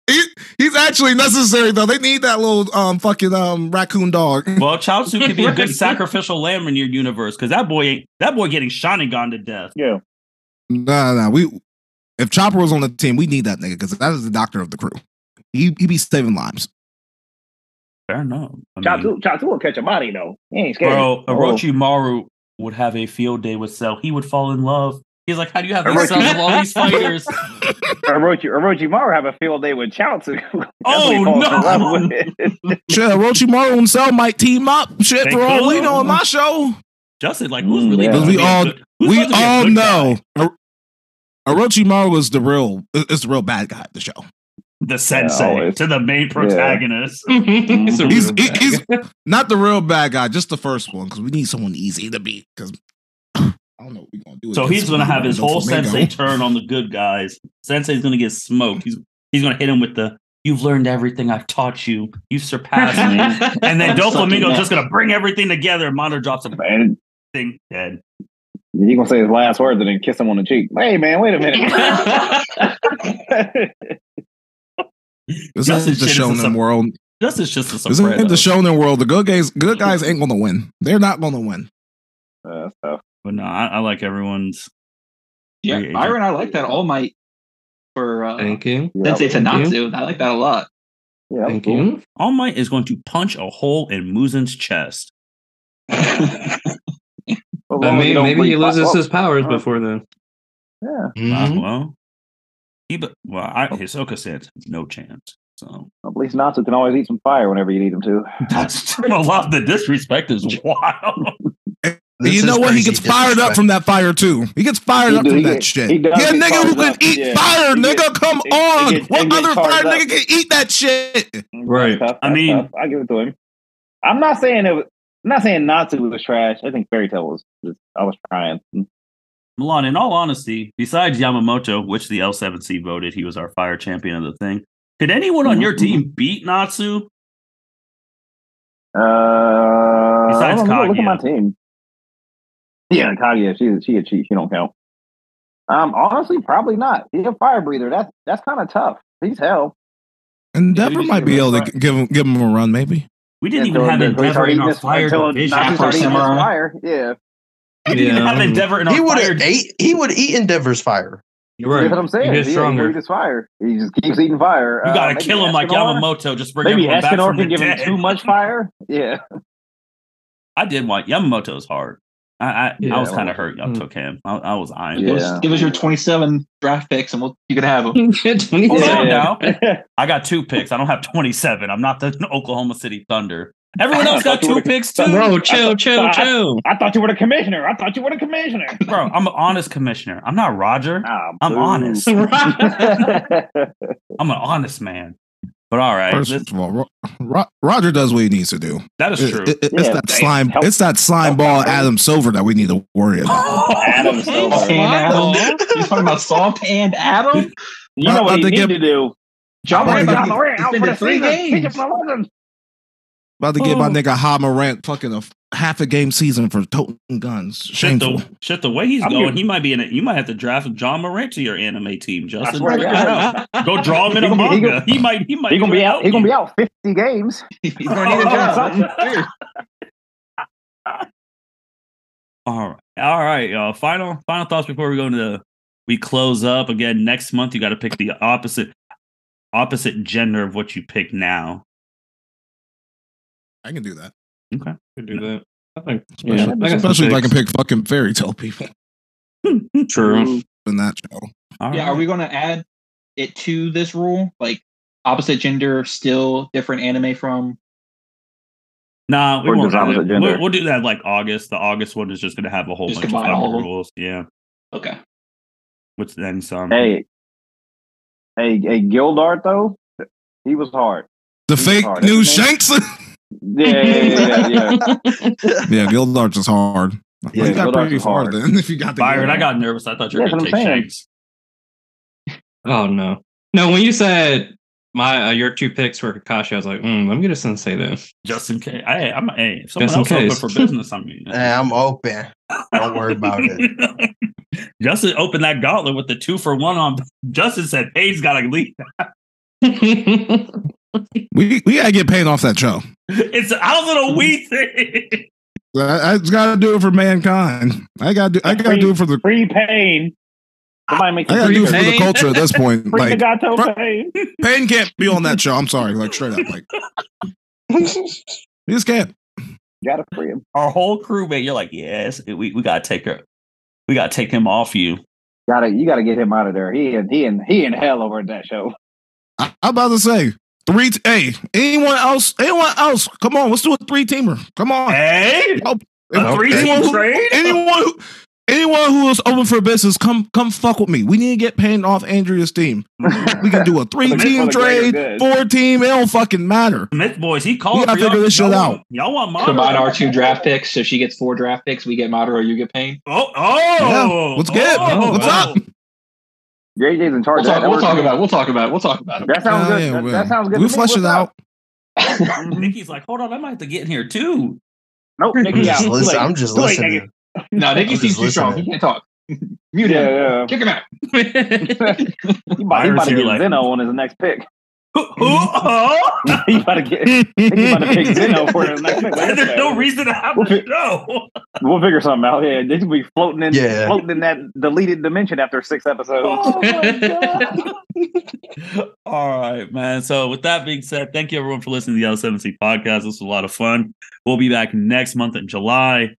He, he's actually necessary though. They need that little um fucking um raccoon dog. Well, Chaozu could be a good sacrificial lamb in your universe because that boy ain't that boy getting Sharingan to death. Yeah. Nah, nah. we. If Chopper was on the team, we need that nigga because that is the doctor of the crew. He he be saving lives. Fair enough. I mean, Chatu Chatu will catch a body though. He ain't scared. bro, Oh. Orochimaru would have a field day with Cell. He would fall in love. He's like, how do you have the Orochi- cells of all these fighters? Orochi Orochimaru have a field day with Chaozu. Oh, he falls in no. love with. Shit, Orochimaru himself might team up. Shit, They for all we know on my show. Justin, like, who's Mm, really? yeah. We all- good- we supposed to be a all know guy? Oro- Orochimaru is the real is the real bad guy of the show. the sensei always. to the main protagonist. He's a He's real he- he's not the real bad guy, just the first one because we need someone easy to beat. Because I don't know what we're gonna do. So he's gonna have his Doflamingo. whole sensei turn on the good guys. Sensei's gonna get smoked. He's he's gonna hit him with the "You've learned everything I've taught you. You've surpassed me." And then Doflamingo's just gonna bring everything together. and Mono drops a And thing dead. he gonna say his last words and then kiss him on the cheek. Hey man, wait a minute. This Justin is the shit is a world. This is just a This isn't the shonen world. The good guys, good guys ain't gonna win. They're not gonna win. Uh, so, But no, I, I like everyone's Yeah, Byron, I like that All Might for uh, Thank you. Yeah, Sensei thank Tanatsu. I like that a lot. yeah, Thank cool. you. All Might is going to punch a hole in Muzan's chest. As But long as maybe, maybe he loses well, his powers uh, before then. Yeah, Uh, Mhm. well, he, but well, I, Hisoka said no chance. So at least Natsu can always eat some fire whenever you need him to. that's a lot. The disrespect is wild. This you know is what? He gets fired up from that fire too. He gets fired He up do- from that get- shit. he does Yeah, get nigga who can up, eat yeah. fire, He nigga. get- come he- he on. gets- what he other fire up. nigga can eat that shit? Right. That's tough. I mean- tough. I give it to him. I'm not saying it. Was, I'm not saying Natsu was trash. I think Fairy Tail was. Just, I was trying. Milan, in all honesty, besides Yamamoto, which the L7C voted, he was our fire champion of the thing. Could anyone on your team beat Natsu? Uh, Besides I don't know, look at my team. Yeah, Kaguya, she she a cheat. She don't count. Um, honestly, probably not. He's a fire breather. That's that's kind of tough. He's hell. Endeavor just might be rid of able to fire. give him give him a run, maybe. We didn't Until- even have until Endeavor in our fire division. Natsu start eating fire. Yeah, We didn't even have Yeah. Endeavor in our He would fire have ate. He would eat Endeavor's fire. You're right. that's what I'm saying. He stronger. He stronger. eats fire. He just keeps eating fire. You Uh, gotta maybe kill him like Yamamoto. Just bring Maybe everyone back Escanor from the can give him dead. too much fire. Yeah, I did want Yamamoto's hard. I I, Yeah, I was kind well, of hurt. Y'all mm. took him. I, I was eyeing. Yeah. him. Give, us, give us your 27 draft picks and we'll you can have them. Hold Yeah, on yeah. now. I got two picks. I don't have 27. I'm not the Oklahoma City Thunder. Everyone else got I thought you two picks too. Bro, chill, chill, I- chill. I thought you were the commissioner. I thought you were the commissioner. Bro, I'm an honest commissioner. I'm not Roger. Ah, I'm boo. honest. I'm an honest man. But all right, First this- of all, Ro- Ro- Roger does what he needs to do. that is It- true. it- it's Yeah, that slime. Help- It's that slime ball. Adam Silver that we need to worry about. Adam Silver. Soft. Adam. You talking about soft and Adam? You know About what he to need get- to do? John About to Moran get- Ja Morant he's out for the three games. About to give Oh. my nigga Ja Morant fucking a f- half a game season for toting guns. Shit the, shit, the way he's I'm going, getting- he might be in it. You might have to draft Ja Morant to your anime team, Justin. swear to God. Go draw him in He a gonna he manga. He might. He might. He gonna be out. help He gonna be out fifty games. He's gonna need a job. All right, all right, y'all. Final, final thoughts before we go into the. We close up again next month. You got to pick the opposite, opposite gender of what you pick now. I can do that. Okay. Could do that. I think, Especially, yeah, I especially if I can pick fucking Fairy Tail people True. in that show. All Yeah, are we gonna add it to this rule? Like opposite gender, still different anime from Nah, we Or won't. just Have opposite it. gender. We'll, we'll do that like August. The August one is just going to have a whole Just bunch of all other rules. Yeah, Okay. which then some. Hey, hey, hey, Gildart though, he was hard. The He's fake hard, news isn't Shanks. Yeah, yeah, yeah, yeah. yeah. yeah, Gildart's is hard. Yeah, you got Gildart's pretty is far hard. then. If you got the Byron, I got nervous. I thought you were That's going to take saying. Shanks. Oh no, no. When you said my uh, your two picks were Kakashi, I was like, mm, let me get a sensei then. Just in case. Hey, I'm. Hey, if someone Just in else open for business, I mean. Hey, I'm open. Don't worry about it. Justin opened that gauntlet with the two for one on. Justin said, "Pain's got to leave." We we gotta get paid off that show. It's how's it a we thing? I, I just gotta do it for mankind. I gotta do. I gotta do it for the. Free pain. Somebody make I gotta do it for the culture at this point. Free Like Nagato fr- pain. Payne can't be on that show. I'm sorry. Like straight up. Like he just can't. Gotta free him. Our whole crew, man. You're like, yes, we we gotta take her. We gotta take him off you. Gotta you gotta get him out of there. He and he and he in hell over at that show. I, I'm about to say three. T- hey, anyone else? Anyone else? Come on, let's do a three teamer. Come on. Hey, If a three anyone team who- trade. anyone who anyone who is open for business, come come fuck with me. We need to get Pain off Andrea's team. We can do a three team for the greater trade, four team. It don't fucking matter. Myth boys, he called. We gotta figure this shit Y'all out. want- Y'all want Madara? Combine our two draft picks, so she gets four draft picks. We get Madara, you get Pain. Oh, oh, Yeah, let's get it. oh, What's up? Oh, Jay J's in charge. We'll talk, we'll talk about. We'll talk about. We'll talk about it. That sounds Uh, good. yeah, that, that sounds good. We'll to flesh it out. Nikki's like, hold on, I might have to get in here too. Nope, I'm Nikki out. just, listen. I'm just Too late, listening. No, Nikki seems too strong. He can't talk. Mute Yeah, him. yeah. Kick him out. He about, he Byron's about to get like- Zeno on his next pick. you about to get you about to pick Zeno for the next week. There's no reason to have We'll the fi- show. We'll figure something out. Yeah, they will be floating in Yeah. floating in that deleted dimension after six episodes. Oh! All right, man. So, with that being said, thank you everyone for listening to the L7C podcast. This was a lot of fun. We'll be back next month in July,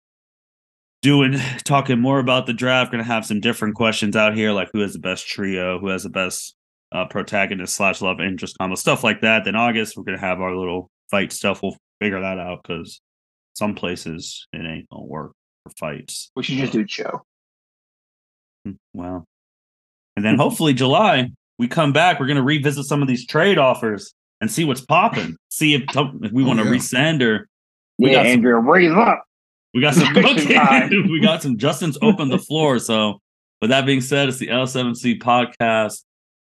doing talking more about the draft. Going to have some different questions out here, like who has the best trio, who has the best uh, protagonist slash love interest combo, stuff like that. Then August, we're going to have our little fight stuff. We'll figure that out because some places it ain't gonna work for fights. We should just do a show. Well, and then hopefully July we come back. We're gonna revisit some of these trade offers and see what's popping. See if, if we Oh, want to yeah. resend or we yeah, got some- raise up. we got some Fiction we got some Justin's open the floor. So with that being said, it's the L7C podcast